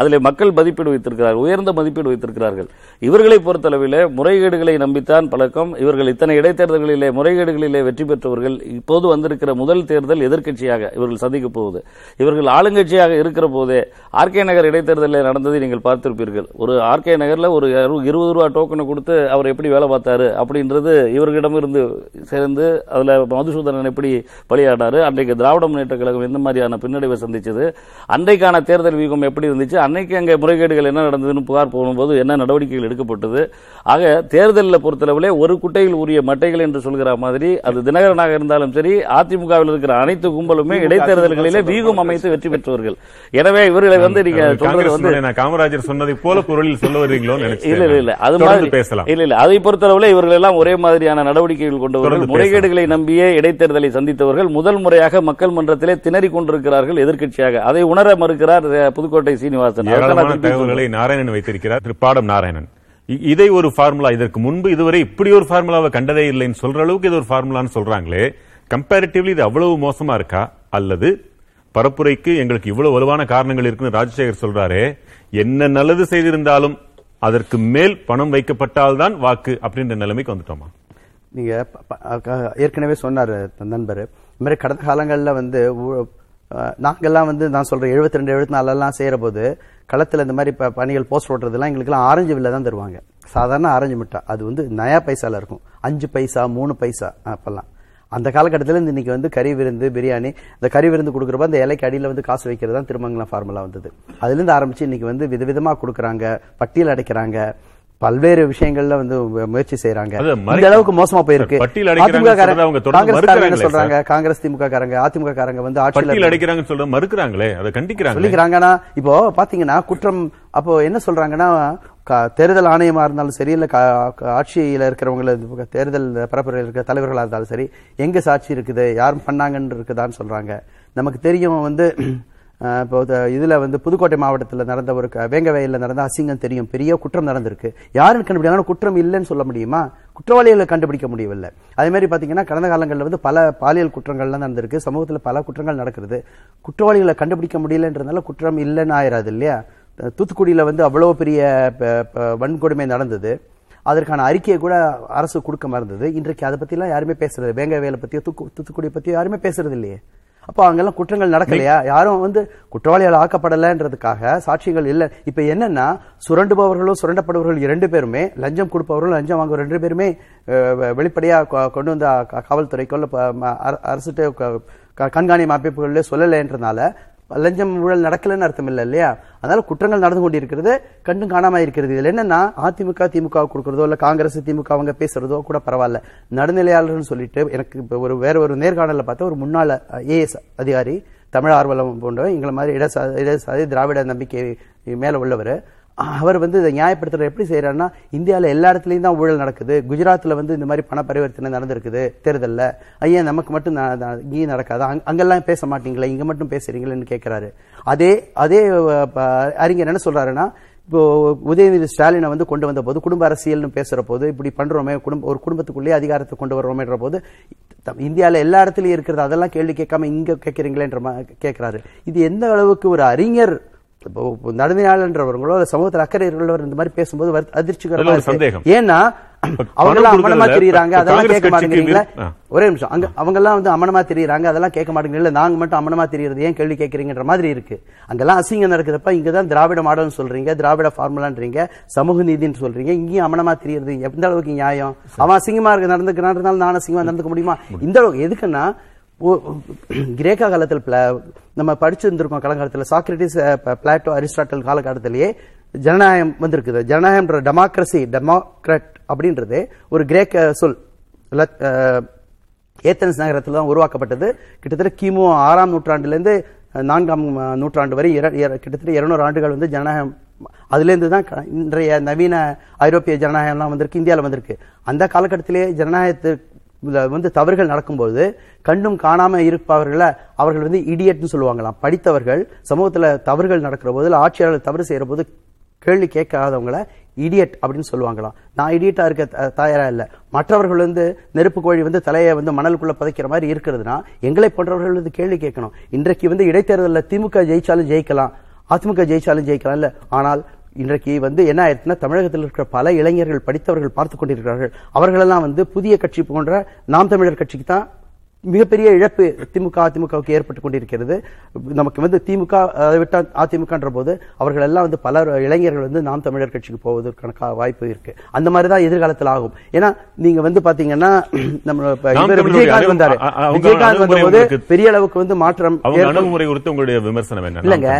அதில் மக்கள் மதிப்பீடு வைத்திருக்கிறார்கள் உயர்ந்த மதிப்பீடு வைத்திருக்கிறார்கள். இவர்களை பொறுத்தளவில் முறைகேடுகளை நம்பித்தான் பழக்கம். இவர்கள் இத்தனை இடைத்தேர்தல்களிலே முறைகேடுகளிலே வெற்றி பெற்றவர்கள். இப்போது வந்திருக்கிற முதல் தேர்தல் எதிர்க்கட்சியாக இவர்கள் சந்திக்க போகுது. இவர்கள் ஆளுங்கட்சியாக இருக்கிற போதே ஆர்கே நகர் இடைத்தேர்தலில் நடந்ததை நீங்கள் பார்த்திருப்பீர்கள். ஒரு ஆர்கே நகரில் ஒரு இருபது ரூபா டோக்கனை கொடுத்து அவர் எப்படி வேலை பார்த்தாரு அப்படின்றது இவர்களிடமிருந்து சேர்ந்து அதில் மதுசூதனன் எப்படி பலியாடாரு அன்றைக்கு திராவிட முன்னேற்ற கழகம் எந்த மாதிரியான பின்னடைவை சந்திச்சது அன்றைக்கான தேர்தல் வியூகம் எப்படி இருந்துச்சு அன்னைக்கு அங்கே முறைகேடுகள் என்ன நடந்ததுன்னு புகார் போகும்போது என்ன நடவடிக்கைகள் எடுக்கப்பட்டது? ஆக தேர்தலில் பொறுத்தளவிலே ஒரு குட்டையில் உரிய மட்டைகள் என்று சொல்கிற மாதிரி அது தினகரனாக இருந்தாலும் சரி அதிமுகவில் இருக்கிற அனைத்து கும்பலுமே இடைத்தேர்தல்களிலே வியூகம் அமைத்து வெற்றி பெற்றவர்கள். எனவே இவர்களை வந்து நீங்க சொல்றது வந்து காமராஜர் சொன்னதை போல பொருளில் சொல்ல நினைச்சேன் இல்ல இல்ல அது மாதிரி பேசலாம். இல்ல இல்ல. அதை பொறுத்தளவுல இவர்கள் எல்லாம் ஒரே மாதிரியான நடவடிக்கைகள் கொண்டவர்கள். முறைகேடுகளை நம்பியே இடைத்தேர்தலை சந்தித்தவர்கள். முதல் முறையாக மக்கள் மன்றத்திலே திணறிக் கொண்டிருக்கிறார்கள் எதிர்க்கட்சியாக. அதை உணர மறுக்கிறார் புதுக்கோட்டை சீனிவாசன். ஏராளமான. தகவல்களை நாராயணன் வைத்திருக்கிறார். திரு பாடம் நாராயணன். இதை ஒரு ஃபார்முலா இதற்கு முன்பு இதுவரை இப்படி ஒரு ஃபார்முலாவை கண்டதே இல்லைன்னு சொல்ற அளவுக்கு இது ஒரு ஃபார்முலான்னு சொல்றாங்களே. கம்பேரிட்டிவ்லி இது அவ்வளவு மோசமா இருக்கா? அல்லது பரப்புரைக்கு எங்களுக்கு இவ்வளவு வலுவான காரணங்கள் இருக்குன்னு ராஜசேகர் சொல்றாரே. என்ன நல்லது செய்திருந்தாலும் அதற்கு மேல் பணம் வைக்கப்பட்டால்தான் வாக்கு அப்படின்ற நிலைமைக்கு வந்துட்டோமா? நீங்க ஏற்கனவே சொன்னார் நண்பர். இந்த மாதிரி கடந்த காலங்களில் வந்து நாங்கள்லாம் வந்து நான் சொல்கிறேன் எழுபத்தி ரெண்டு எழுபத்தி நாலெல்லாம் செய்கிற போது களத்தில் இந்த மாதிரி ப- பணிகள் போஸ்ட் ஓட்டுறதுலாம் எங்களுக்குலாம் ஆரஞ்சு வில்ல தான் தருவாங்க. சாதாரண ஆரஞ்சு மிட்டாய் அது வந்து நயா பைசால இருக்கும். அஞ்சு பைசா மூணு பைசா அப்போல்லாம். அந்த காலகட்டத்தில் இந்த இன்னைக்கு வந்து கறி விருந்து பிரியாணி இந்த கறி விருந்து கொடுக்குறப்ப அந்த இலைக்கு அடியில் வந்து காசு வைக்கிறது தான் திருமங்கலம் ஃபார்முலா வந்தது. அதுலேருந்து ஆரம்பித்து இன்றைக்கி வந்து விதவிதமாக கொடுக்குறாங்க பட்டியல் அடைக்கிறாங்க. பல்வேறு விஷயங்கள்ல வந்து முயற்சி செய்யறாங்க இந்த அளவுக்கு மோசமா போயிருக்கு. காங்கிரஸ் சொல்றாங்க? காங்கிரஸ் திமுக காரங்க அதிமுக காரங்க வந்து ஆட்சியில் அடைக்கிறாங்கன்னு சொல்ற மறுக்கிறாங்களே? அதை கண்டிக்கிறாங்களே? சொல்லிக்கிறாங்கன்னா இப்போ பாத்தீங்கன்னா குற்றம் அப்போ என்ன சொல்றாங்கன்னா தேர்தல் ஆணையமா இருந்தாலும் சரி இல்ல ஆட்சியில இருக்கிறவங்கள இது தேர்தல் பரப்புரையில் இருக்கிற தலைவர்களா இருந்தாலும் சரி எங்க சாட்சி இருக்குது? யாரும் பண்ணாங்கன்னு இருக்குதான்னு சொல்றாங்க. நமக்கு தெரியும் வந்து இப்போ இதில் வந்து புதுக்கோட்டை மாவட்டத்தில் நடந்த ஒரு க- வேங்கவயல்ல நடந்த அசிங்கம் தெரியும். பெரிய குற்றம் நடந்திருக்கு. யாரும் கண்டுபிடிக்கணும் குற்றம் இல்லைன்னு சொல்ல முடியுமா? குற்றவாளிகளை கண்டுபிடிக்க முடியவில்லை. அதே மாதிரி கடந்த காலங்களில் வந்து பல பாலியல் குற்றங்கள்லாம் நடந்திருக்கு. சமூகத்தில் பல குற்றங்கள் நடக்கிறது. குற்றவாளிகளை கண்டுபிடிக்க முடியலன்றதுனால குற்றம் இல்லைன்னு ஆயிராது இல்லையா? தூத்துக்குடியில் வந்து அவ்வளோ பெரிய வன்கொடுமை நடந்தது. அதற்கான அறிக்கையை கூட அரசு கொடுக்க மறந்தது. இன்றைக்கு அதை பற்றிலாம் யாருமே பேசுறது வேங்க வேலை பற்றியோ தூக்கு தூத்துக்குடி பற்றியோ யாருமே பேசுறது இல்லையே. அப்போ அங்கெல்லாம் குற்றங்கள் நடக்கலையா? யாரும் வந்து குற்றவாளிகள் ஆக்கப்படலைன்றதுக்காக சாட்சியங்கள் இல்லை. இப்ப என்னன்னா சுரண்டுபவர்களும் சுரண்டப்படுபவர்கள் இரண்டு பேருமே லஞ்சம் கொடுப்பவர்களும் லஞ்சம் வாங்குற ரெண்டு பேருமே அஹ், வெ- வெளிப்படையா கொ- கொண்டு வந்த க- காவல்துறைக்கோ இல்ல ப- ம- அர- அரசுட்ட க- க- கண்காணி அமைப்புகளில் சொல்லலைன்றதுனால லஞ்சம் ஊழல் நடக்கலன்னு அர்த்தம் இல்லை இல்லையா? அதனால குற்றங்கள் நடந்து கொண்டிருக்கிறது கண்டும் காணாம இருக்கிறது. இதுல என்னன்னா அதிமுக திமுக கொடுக்கறதோ இல்ல காங்கிரஸ் திமுக அவங்க பேசுறதோ கூட பரவாயில்ல. நடுநிலையாளர்னு சொல்லிட்டு எனக்கு இப்போ ஒரு வேற ஒரு நேர்காணல பார்த்தா ஒரு முன்னாள் ஏஎஸ் அதிகாரி தமிழ் ஆர்வலம் போன்றவர் எங்களை மாதிரி இடசா- இடசாதி திராவிட நம்பிக்கை மேல உள்ளவர். அவர் வந்து இதை நியாயப்படுத்துற எப்படி செய்யறாருன்னா இந்தியாவில் எல்லா இடத்துலையும் தான் ஊழல் நடக்குது. குஜராத்தில் வந்து இந்த மாதிரி பண பரிவர்த்தனை நடந்திருக்குது. தேர்தலில். ஐயா நமக்கு மட்டும் இங்கேயும் நடக்காது? அங் அங்கெல்லாம் பேச மாட்டீங்களா? இங்கே மட்டும் பேசுறீங்களேன்னு கேட்குறாரு அதே அதே ப- அறிஞர் என்ன சொல்றாருன்னா இப்போ உதயநிதி ஸ்டாலினை வந்து கொண்டு வந்த போது குடும்ப அரசியல்னு பேசுற போது இப்படி பண்றோமே குடும்ப ஒரு குடும்பத்துக்குள்ளேயே அதிகாரத்தை கொண்டு வர்றோமேன்ற போது த- எல்லா இடத்துலயும் இருக்கிறது அதெல்லாம் கேள்வி கேட்காம இங்க கேட்கறீங்களேன்ற கேட்குறாரு கேட்கிறாரு இது எந்த அளவுக்கு ஒரு அறிஞர் இப்போ நடுமையாளன்றவங்களோ இல்ல சமூகத்தில் அக்கறை இருக்கிறவர் இந்த மாதிரி பேசும்போது வருத்த- அதிர்ச்சிகரமா அதுல ஒரு இருக்கு. சந்தேகம். ஏன்னா இப்ப அவங்க பணம் அமனமா தெரியுறாங்க அதெல்லாம் கேட்க மாட்டேங்கிறீங்களா. ஒரே நிமிஷம். அங்க அவங்க எல்லாம் வந்து அமனமா தெரியுறாங்க அதெல்லாம் கேட்க மாட்டேங்கிறீங்க இல்ல நாங்க மட்டும் அமனமா தெரியறது ஏன் கேள்வி கேட்கறீங்கன்ற மாதிரி இருக்கு. அங்கெல்லாம் அசிங்கம் நடக்குதப்ப இங்கதான் திராவிட மாடல்னு சொல்றீங்க திராவிட ஃபார்முலான்றீங்க சமூக நீதின்னு சொல்றீங்க இங்கேயும் அமனமா தெரியறது எந்த அளவுக்கு நியாயம்? அவன் அசிங்கமா இருக்க நடந்துக்கிறான்றதுனால நான் அசிங்கமா நடந்துக்க முடியுமா. இந்த அளவுக்கு எதுக்குன்னா கிரேக்க காலத்தில் நம்ம படிச்சிருந்திருக்கோம் காலகாலத்தில் சாக்ரட்டிஸ் பிளாட்டோ அரிஸ்டாட்டல் காலகட்டத்திலேயே ஜனநாயகம் வந்திருக்குது. ஜனநாயகம்ன்ற டெமோக்ரஸி டெமோக்ரட் அப்படின்றது ஒரு கிரேக்க சொல். ஏத்தன்ஸ் நகரத்தில் தான் உருவாக்கப்பட்டது. கிட்டத்தட்ட கிமு ஆறாம் நூற்றாண்டுலேருந்து நான்காம் நூற்றாண்டு வரை இர- கிட்டத்தட்ட இருநூறு ஆண்டுகள் வந்து ஜனநாயகம் அதுலேருந்து தான் க- இன்றைய நவீன ஐரோப்பிய ஜனநாயகம்லாம் வந்திருக்கு இந்தியாவில் வந்திருக்கு. அந்த காலகட்டத்திலே ஜனநாயகத்துக்கு வந்து தவறுகள் நடக்கும்போது கண்ணும் காணாம இருப்பவர்களை அவர்கள் வந்து இடியட்னு சொல்லுவாங்களாம். படித்தவர்கள் சமூகத்துல தவறுகள் நடக்கிற போது ஆட்சியாளர்கள் தவறு செய்யற போது கேள்வி கேட்காதவங்கள இடியட் அப்படின்னு சொல்லுவாங்களாம். நான் இடியட்டா இருக்க த- தயாரா இல்ல. மற்றவர்கள் வந்து நெருப்பு கோழி வந்து தலையை வந்து மணலுக்குள்ள புதைக்கிற மாதிரி இருக்கிறதுனா எங்களை போன்றவர்கள் வந்து கேள்வி கேட்கணும். இன்றைக்கு வந்து இடைத்தேர்தலில் திமுக ஜெயிச்சாலும் ஜெயிக்கலாம் அதிமுக ஜெயிச்சாலும் ஜெயிக்கலாம் இல்ல. ஆனால் இன்றைக்கு வந்து என்ன ஆயிருக்குன்னா தமிழகத்தில் இருக்கிற பல இளைஞர்கள் படித்தவர்கள் பார்த்து கொண்டிருக்கிறார்கள். அவர்களெல்லாம் வந்து புதிய கட்சி போன்ற நாம் தமிழர் கட்சிக்கு தான் மிகப்பெரிய இழப்பு திமுக அதிமுகவுக்கு ஏற்பட்டு கொண்டிருக்கிறது. நமக்கு வந்து திமுக அதை விட்டா அதிமுகன்ற போது அவர்கள் எல்லாம் வந்து பல இளைஞர்கள் வந்து நாம் தமிழர் கட்சிக்கு போவதற்கான வாய்ப்பு இருக்கு. அந்த மாதிரி தான் எதிர்காலத்தில் ஆகும். ஏன்னா நீங்க வந்து பாத்தீங்கன்னா நம்ம விஜயகாந்த் வந்தாரு. விஜயகாந்த் வந்தபோது பெரிய அளவுக்கு வந்து மாற்றம் குறித்து உங்களுடைய விமர்சனம் இல்லங்க.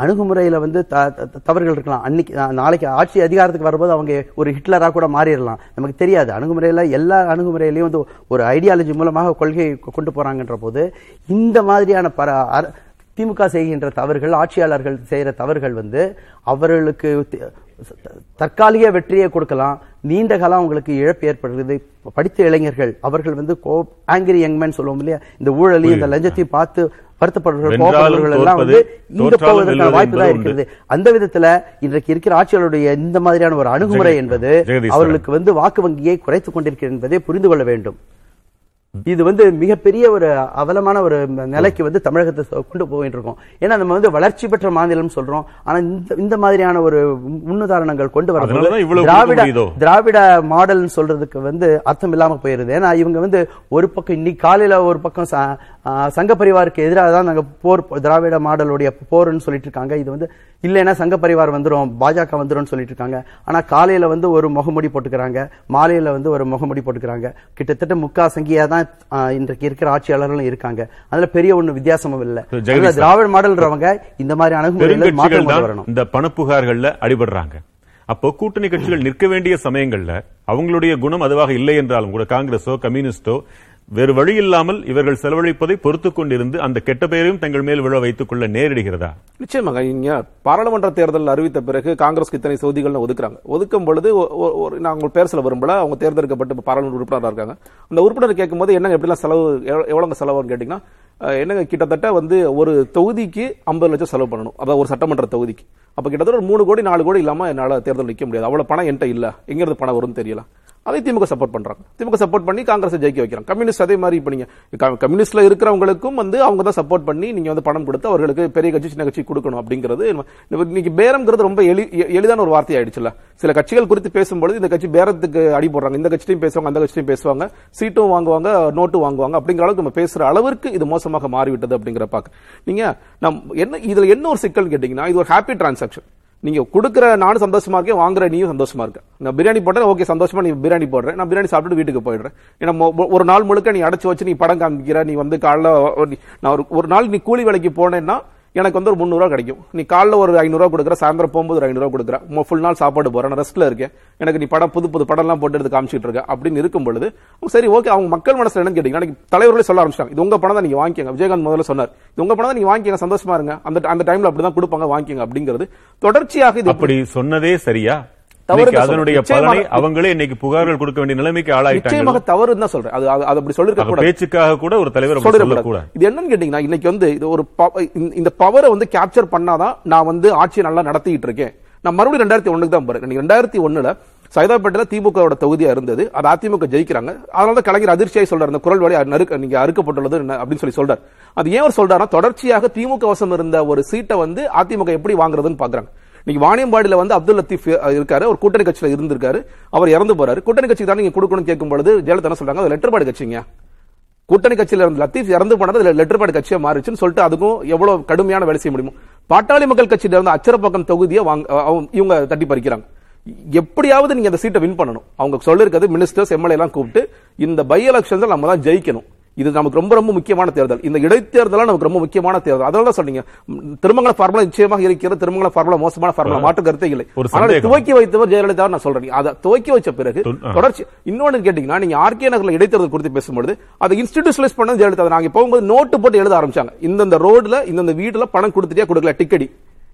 அணுகுமுறையில வந்து த- தவறுகள் இருக்கலாம். அன்னைக்கு நாளைக்கு ஆட்சி அதிகாரத்துக்கு வரும்போது அவங்க ஒரு ஹிட்லரா கூட மாறிடலாம். நமக்கு தெரியாது. அணுகுமுறையில எல்லா அணுகுமுறையிலையும் வந்து ஒரு ஐடியாலஜி மூலமாக கொள்கை கொ- கொண்டு போறாங்கன்ற போது இந்த மாதிரியான பர திமுக செய்கின்ற தவறுகள் ஆட்சியாளர்கள் செய்யற தவறுகள் வந்து அவர்களுக்கு தற்காலிக வெற்றியை கொடுக்கலாம். நீண்ட காலம் உங்களுக்கு இழப்பு ஏற்படுகிறது. படித்த இளைஞர்கள் அவர்கள் வந்து ஆங்கிரி யங்மேன் சொல்லுவோம் இல்லையா? இந்த ஊழலையும் இந்த லஞ்சத்தையும் பார்த்து வருத்தப்படுறவர்கள் வென்றாலும் கோபப்படுறவர்கள் எல்லாம் வந்து தோற்றாலும் போவதற்கான வாய்ப்பு தான் இருக்கிறது. அந்த விதத்துல இன்றைக்கு இருக்கிற ஆட்சியாளருடைய இந்த மாதிரியான ஒரு அணுகுமுறை என்பது. அவர்களுக்கு வந்து வாக்கு வங்கியை குறைத்துக் கொண்டிருக்கிறது என்பதை புரிந்து கொள்ள வேண்டும். இது வந்து மிகப்பெரிய ஒரு அவலமான ஒரு நிலைக்கு வந்து தமிழகத்தை கொண்டு போயிட்டு இருக்கோம் ஏன்னா நம்ம வந்து வளர்ச்சி பெற்ற மாநிலம் சொல்றோம். ஆனா இந்த இந்த மாதிரியான ஒரு முன்னுதாரணங்கள் கொண்டு இவ்வளவு திராவிட? திராவிட மாடல்னு சொல்றதுக்கு வந்து அர்த்தம் இல்லாம போயிருது. ஏன்னா இவங்க வந்து ஒரு பக்கம் இன்னைக்கு காலையில ஒரு பக்கம் சங்க பரிவாருக்கு எதிராக தான் நாங்க போர் திராவிட மாடலுடைய போர்னு சொல்லிட்டு இருக்காங்க. இது வந்து இல்லைன்னா சங்க பரிவார் வந்துரும் பாஜக வந்துரும்னு சொல்லிட்டு இருக்காங்க. ஆனா காலையில வந்து ஒரு முகமுடி போட்டுக்கிறாங்க. மாலையில வந்து ஒரு முகமுடி போட்டுக்கிறாங்க. கிட்டத்தட்ட முக்கா சங்கியா தான் ஆ, இன்றைக்கு இருக்கிற ஆட்சியாளர்களும் இருக்காங்க. அதுல பெரிய ஒண்ணு வித்தியாசமும் இல்ல. திராவிட மாடல்ன்றவங்க இந்த மாதிரி அணுகுமுறையில மாற்றம் தான் வரணும். இந்த பணப்புகார்கள்ல அடிபடுறாங்க. அப்போ கூட்டணி கட்சிகள் நிற்க வேண்டிய சமயங்கள்ல அவங்களுடைய குணம் அதுவாக இல்லை என்றாலும் கூட காங்கிரஸோ கம்யூனிஸ்டோ வேறு வழி இல்லாமல் இவர்கள் செலவழிப்பதை பொறுத்துக் கொண்டிருந்து அந்த கெட்ட பெயரையும் தங்கள் மேல் விழ வைத்துக் கொள்ள நேரிடுகிறதா? நிச்சயமாக இங்க பாராளுமன்ற தேர்தல் அறிவித்த பிறகு காங்கிரஸ்க்கு இத்தனை தொகுதிகள் ஒதுக்குறாங்க. ஒதுக்கும் பொழுது ஒ- ஒரு நான் பேர் சில வரும்போல அவங்க தேர்ந்தெடுக்கப்பட்டு பாராளுமன்ற உறுப்பினராக இருக்காங்க. அந்த உறுப்பினர் கேட்கும்போது என்னங்க எப்படிலாம் செலவு எவ்வ- செலவுன்னு கேட்டீங்கன்னா என்னங்க கிட்டத்தட்ட வந்து ஒரு தொகுதிக்கு ஐம்பது லட்சம் செலவு பண்ணணும். அதாவது ஒரு சட்டமன்ற தொகுதிக்கு. அப்ப கிட்டத்தட்ட ஒரு மூணு கோடி நாலு கோடி இல்லாம என்னால தேர்தல் நிக்க முடியாது. அவ்வளவு பணம் என்கிட்ட இல்ல. எங்கிருந்து பணம் வரும்னு தெரியல. அதை திமுக சப்போர்ட் பண்றாங்க. திமுக சப்போர்ட் பண்ணி காங்கிரஸ் ஜெயிக்க வைக்கிறாங்க. கம்யூனிஸ்ட் அதே மாதிரி இப்ப நீங்க கம்யூனிஸ்ட்ல இருக்கிறவங்களுக்கும் வந்து அவங்க தான் சப்போர்ட் பண்ணி நீங்க வந்து பணம் கொடுத்து அவர்களுக்கு பெரிய கட்சி சின்ன கட்சி கொடுக்கணும் அப்படிங்கிறது இன்னைக்கு பேரம்ங்கிறது ரொம்ப எளி எளிதான ஒரு வார்த்தை ஆயிடுச்சுல சில கட்சிகள் குறித்து பேசும்போது இந்த கட்சி பேரத்துக்கு அடி போடுறாங்க. இந்த கட்சியும் பேசுவாங்க அந்த கட்சியும் பேசுவாங்க. சீட்டும் வாங்குவாங்க நோட்டும் வாங்குவாங்க. அப்படிங்கிற அளவுக்கு நம்ம பேசுற அளவிற்கு இது மோசமாக மாறிவிட்டது அப்படிங்கிற பாக்க நீங்க நம் என்ன இதுல என்ன ஒரு சிக்கல் கேட்டீங்கன்னா இது ஒரு ஹாப்பி டிரான்சாக்ஷன் நீங்க கொடுக்குற நானும் சந்தோஷமா இருக்கேன் வாங்குற நீயும் சந்தோஷமா இருக்க. நான் பிரியாணி போட்டேன் ஓகே சந்தோஷமா நீ பிரியாணி போடுறேன். நான் பிரியாணி சாப்பிட்டு வீட்டுக்கு போயிடுறேன். ஏன்னா ஒரு நாள் முழுக்க நீ அடைச்சு வச்சு நீ படம் காமிக்கிற நீ வந்து காலைல நான் ஒரு ஒரு நாள் நீ கூலி வேலைக்கு போனேன்னா எனக்கு வந்து ஒரு முந்நூறுவா கிடைக்கும். நீ காலைல ஒரு ஐநூறுரூவா கொடுக்குற சாயந்தரம் போகும்போது ஒரு ஐநூறுரூவா கொடுக்குற. ஃபுல் நாள் சாப்பாடு போறேன் ரெஸ்ட்டில் ரெஸ்ட்ல இருக்கேன். எனக்கு நீ படம் புது புது படம்லாம் போட்டு எடுத்து காமிச்சிட்டு இருக்க. அப்படின்னு இருக்கும் பொழுது சரி ஓகே அவங்க மக்கள் மனசுல என்னன்னு கேட்டீங்க எனக்கு தலைவர்களே சொல்ல ஆரம்பிச்சிட்டாங்க. இது உங்க பணம் தான் நீங்க வாங்கிக்கங்க. விஜயகாந்த் முதல்ல சொன்னார். இது உங்க பணம் தான் நீங்க வாங்கிக்கங்க சந்தோஷமா இருங்க. அந்த அந்த டைம்ல அப்படிதான் கொடுப்பாங்க வாங்கிக்கங்க அப்படிங்கிறது. தொடர்ச்சியாக இது அப்படி சொன்னதே சரியா? தவறு அதனுடைய. பலனை அவங்களே இன்னைக்கு புகார்கள் கொடுக்க வேண்டிய நிலைமைக்கு ஆளாயிட்டாங்க. நிச்சயமாக தவறுன்னு தான் சொல்றேன். அது அது அப்படி சொல்லிருக்க கூடாது. பேச்சுக்காக கூட ஒரு தலைவர் சொல்லிடக்கூடாது. சொல்லக்கூடாது. இது என்னன்னு கேட்டீங்கன்னா இன்னைக்கு வந்து இது ஒரு இந்த- பவரை வந்து கேப்சர் பண்ணாதான் நான் வந்து ஆட்சியை நல்லா நடத்திட்டு இருக்கேன். நான் மறுபடியும் ரெண்டாயிரத்தி ஒண்ணுக்கு தான் போறேன். ரெண்டாயிரத்தி ஒண்ணுல சைதாப்பேட்டையில திமுகவோட தொகுதியா இருந்தது. அது அதிமுக ஜெயிக்கிறாங்க. அதனால தான் கலைஞர் அதிர்ச்சியாய் சொல்றாரு. இந்த குரல் வழி நறுக்க நீங்க அறுக்கப்பட்டுள்ளது அப்படின்னு சொல்லி சொல்றாரு. அது ஏன் அவர் சொல்றாருன்னா தொடர்ச்சியாக திமுக வசம் இருந்த ஒரு சீட்டை வந்து அதிமுக எப்படி வாங்குறதுன்னு பாக்குறாங்க. இன்னைக்கு வாணியம்பாடியில் வந்து அப்துல் லத்தீப் இருக்காரு. ஒரு கூட்டணி கட்சியில் இருந்திருக்காரு. அவர் இறந்து போறாரு. கூட்டணி கட்சிக்கு தான் நீங்க கொடுக்கணும்னு கேட்கும் பொழுது ஜெயலலிதா சொல்றாங்க? அது லெட்டர் பாடு கட்சிங்க. கூட்டணி கட்சியில இருந்த லத்தீப் இறந்து போனது லெட்டர் பேட் கட்சியா மாறிச்சுன்னு சொல்லிட்டு அதுக்கும் எவ்வளவு கடுமையான வேலை செய்ய முடியுமோ. பாட்டாளி மக்கள் கட்சியில இருந்த அச்சரப்பக்கம் தொகுதியை வாங்க இவங்க தட்டி பறிக்கிறாங்க. எப்படியாவது நீங்க அந்த சீட்டை வின் பண்ணணும். அவங்க சொல்லிருக்கிறது மினிஸ்டர்ஸ் எம்எல்ஏ எல்லாம் கூப்பிட்டு இந்த பை எலெக்ஷன்ஸ் நம்ம தான் ஜெயிக்கணும். இது நமக்கு ரொம்ப ரொம்ப முக்கியமான தேர்தல். இந்த இடைத்தேர்தலாம் நமக்கு ரொம்ப முக்கியமான தேர்தல். அதனால தான் சொன்னீங்க. திருமங்கல ஃபார்முலா நிச்சயமாக இருக்கிறது திருமங்கல ஃபார்முலா மோசமான ஃபார்முலா மாற்று கருத்தே இல்லை. ஆனால். துவக்கி வைத்தவர் ஜெயலலிதா நான் சொல்றேன். அதை துவக்கி வச்ச பிறகு. தொடர்ச்சி இன்னொன்னு கேட்டீங்கன்னா நீங்க ஆர்கே நகர்ல இடைத்தேர்தல் குறித்து பேசும்போது அதை இன்ஸ்டிடியூஷனலைஸ் பண்ணது ஜெயலலிதா நாங்க போகும்போது நோட்டு போட்டு எழுத ஆரம்பிச்சாங்க. இந்தந்த ரோட்ல இந்தந்த வீட்டுல பணம் கொடுத்துட்டியா கொடுக்கல டிக்கெடி.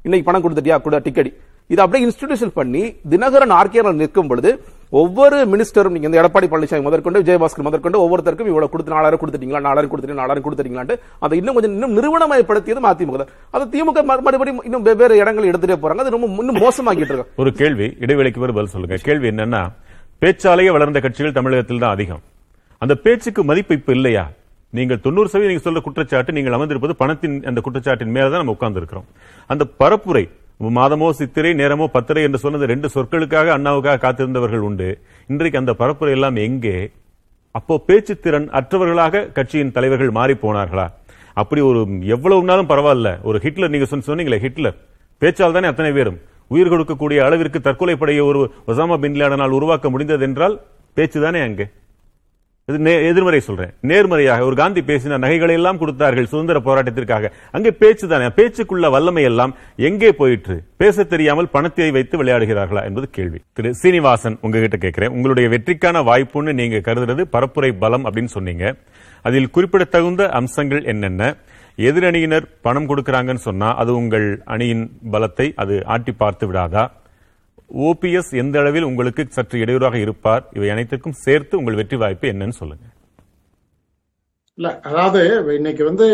இன்னைக்கு பணம் கொடுத்துட்டியா? கூட டிக்கெட் இது அப்படியே இன்ஸ்டிடியூஷன் பண்ணி தினகரன் ஆர்கேல நிற்கும் பொழுது ஒவ்வொரு மினிஸ்டரும் நீங்க இந்த எடப்பாடி பழனிசாமி முதற்கொண்டு விஜயபாஸ்கர் முதற்கொண்டு ஒவ்வொருத்தருக்கும் இவ்வளவு கொடுத்து நாலாயிரம் கொடுத்துட்டீங்களா நாலாயிரம் கொடுத்துட்டீங்க நாலாயிரம் கொடுத்துட்டீங்களான்ட்டு அதை இன்னும் கொஞ்சம் இன்னும் நிறுவனமயப்படுத்தியது அதிமுக அது திமுக மறு- மறுபடியும் இன்னும் வெவ்வேறு இடங்கள் எடுத்துட்டே போறாங்க. அது ரொம்ப இன்னும் மோசமாக்கிட்டு இருக்கு ஒரு கேள்வி இடைவெளிக்கு ஒரு பதில் சொல்லுங்க. கேள்வி என்னன்னா பேச்சாலேயே வளர்ந்த கட்சிகள் தமிழகத்தில் தான் அதிகம். அந்த பேச்சுக்கு மதிப்பு இப்ப இல்லையா? நீங்கள் தொண்ணூறு சதவீதம் நீங்கள் சொல்ற குற்றச்சாட்டு நீங்கள் அமர்ந்திருப்பது பணத்தின் அந்த குற்றச்சாட்டின் மேலதான் நம்ம உட்கார்ந்து இருக்கிறோம் அந்த பரப்புரை மாதமோ சித்திரை நேரமோ பத்திரை என்று சொன்னது ரெண்டு சொற்களுக்காக அண்ணாவுக்காக காத்திருந்தவர்கள் உண்டு. இன்றைக்கு அந்த பரப்புரை எல்லாம் எங்கே? அப்போ பேச்சு திறன் அற்றவர்களாக கட்சியின் தலைவர்கள் மாறி போனார்களா அப்படி ஒரு எவ்வளவுனாலும் பரவாயில்ல. ஒரு ஹிட்லர் நீங்க சொன்ன- சொன்னீங்களே ஹிட்லர். பேச்சால் தானே அத்தனை பேரும். உயிர் கொடுக்கக்கூடிய அளவிற்கு தற்கொலை படையை ஒரு ஒசாமா பின் லேடனால் உருவாக்க முடிந்தது என்றால் பேச்சு தானே அங்கே? இது நே- எதிர்மறை சொல்றேன். நேர்மறையாக ஒரு காந்தி பேசின நகைகளை எல்லாம் கொடுத்தார்கள் சுதந்திர போராட்டத்திற்காக. அங்கே பேச்சு தானே பேச்சுக்குள்ள வல்லமை எல்லாம் எங்கே போயிற்று? பேச தெரியாமல் பணத்தை வைத்து விளையாடுகிறார்களா என்பது கேள்வி. திரு சீனிவாசன் உங்ககிட்ட கேட்கிறேன். உங்களுடைய வெற்றிக்கான வாய்ப்புன்னு நீங்க கருதுறது பரப்புரை பலம் அப்படின்னு சொன்னீங்க. அதில் குறிப்பிடத்தகுந்த அம்சங்கள் என்னென்ன? எதிரணியினர் பணம் கொடுக்கிறாங்கன்னு சொன்னா அது உங்கள் அணியின் பலத்தை அது ஆட்டி பார்த்து விடாதா? ஓபிஎஸ் எந்த அளவில் உங்களுக்கு சற்று இடையூறாக இருப்பார் இவை அனைத்திற்கும் சேர்த்து உங்கள் வெற்றி வாய்ப்பு என்னன்னு சொல்லுங்க. இல்ல அதாவது இன்னைக்கு வந்து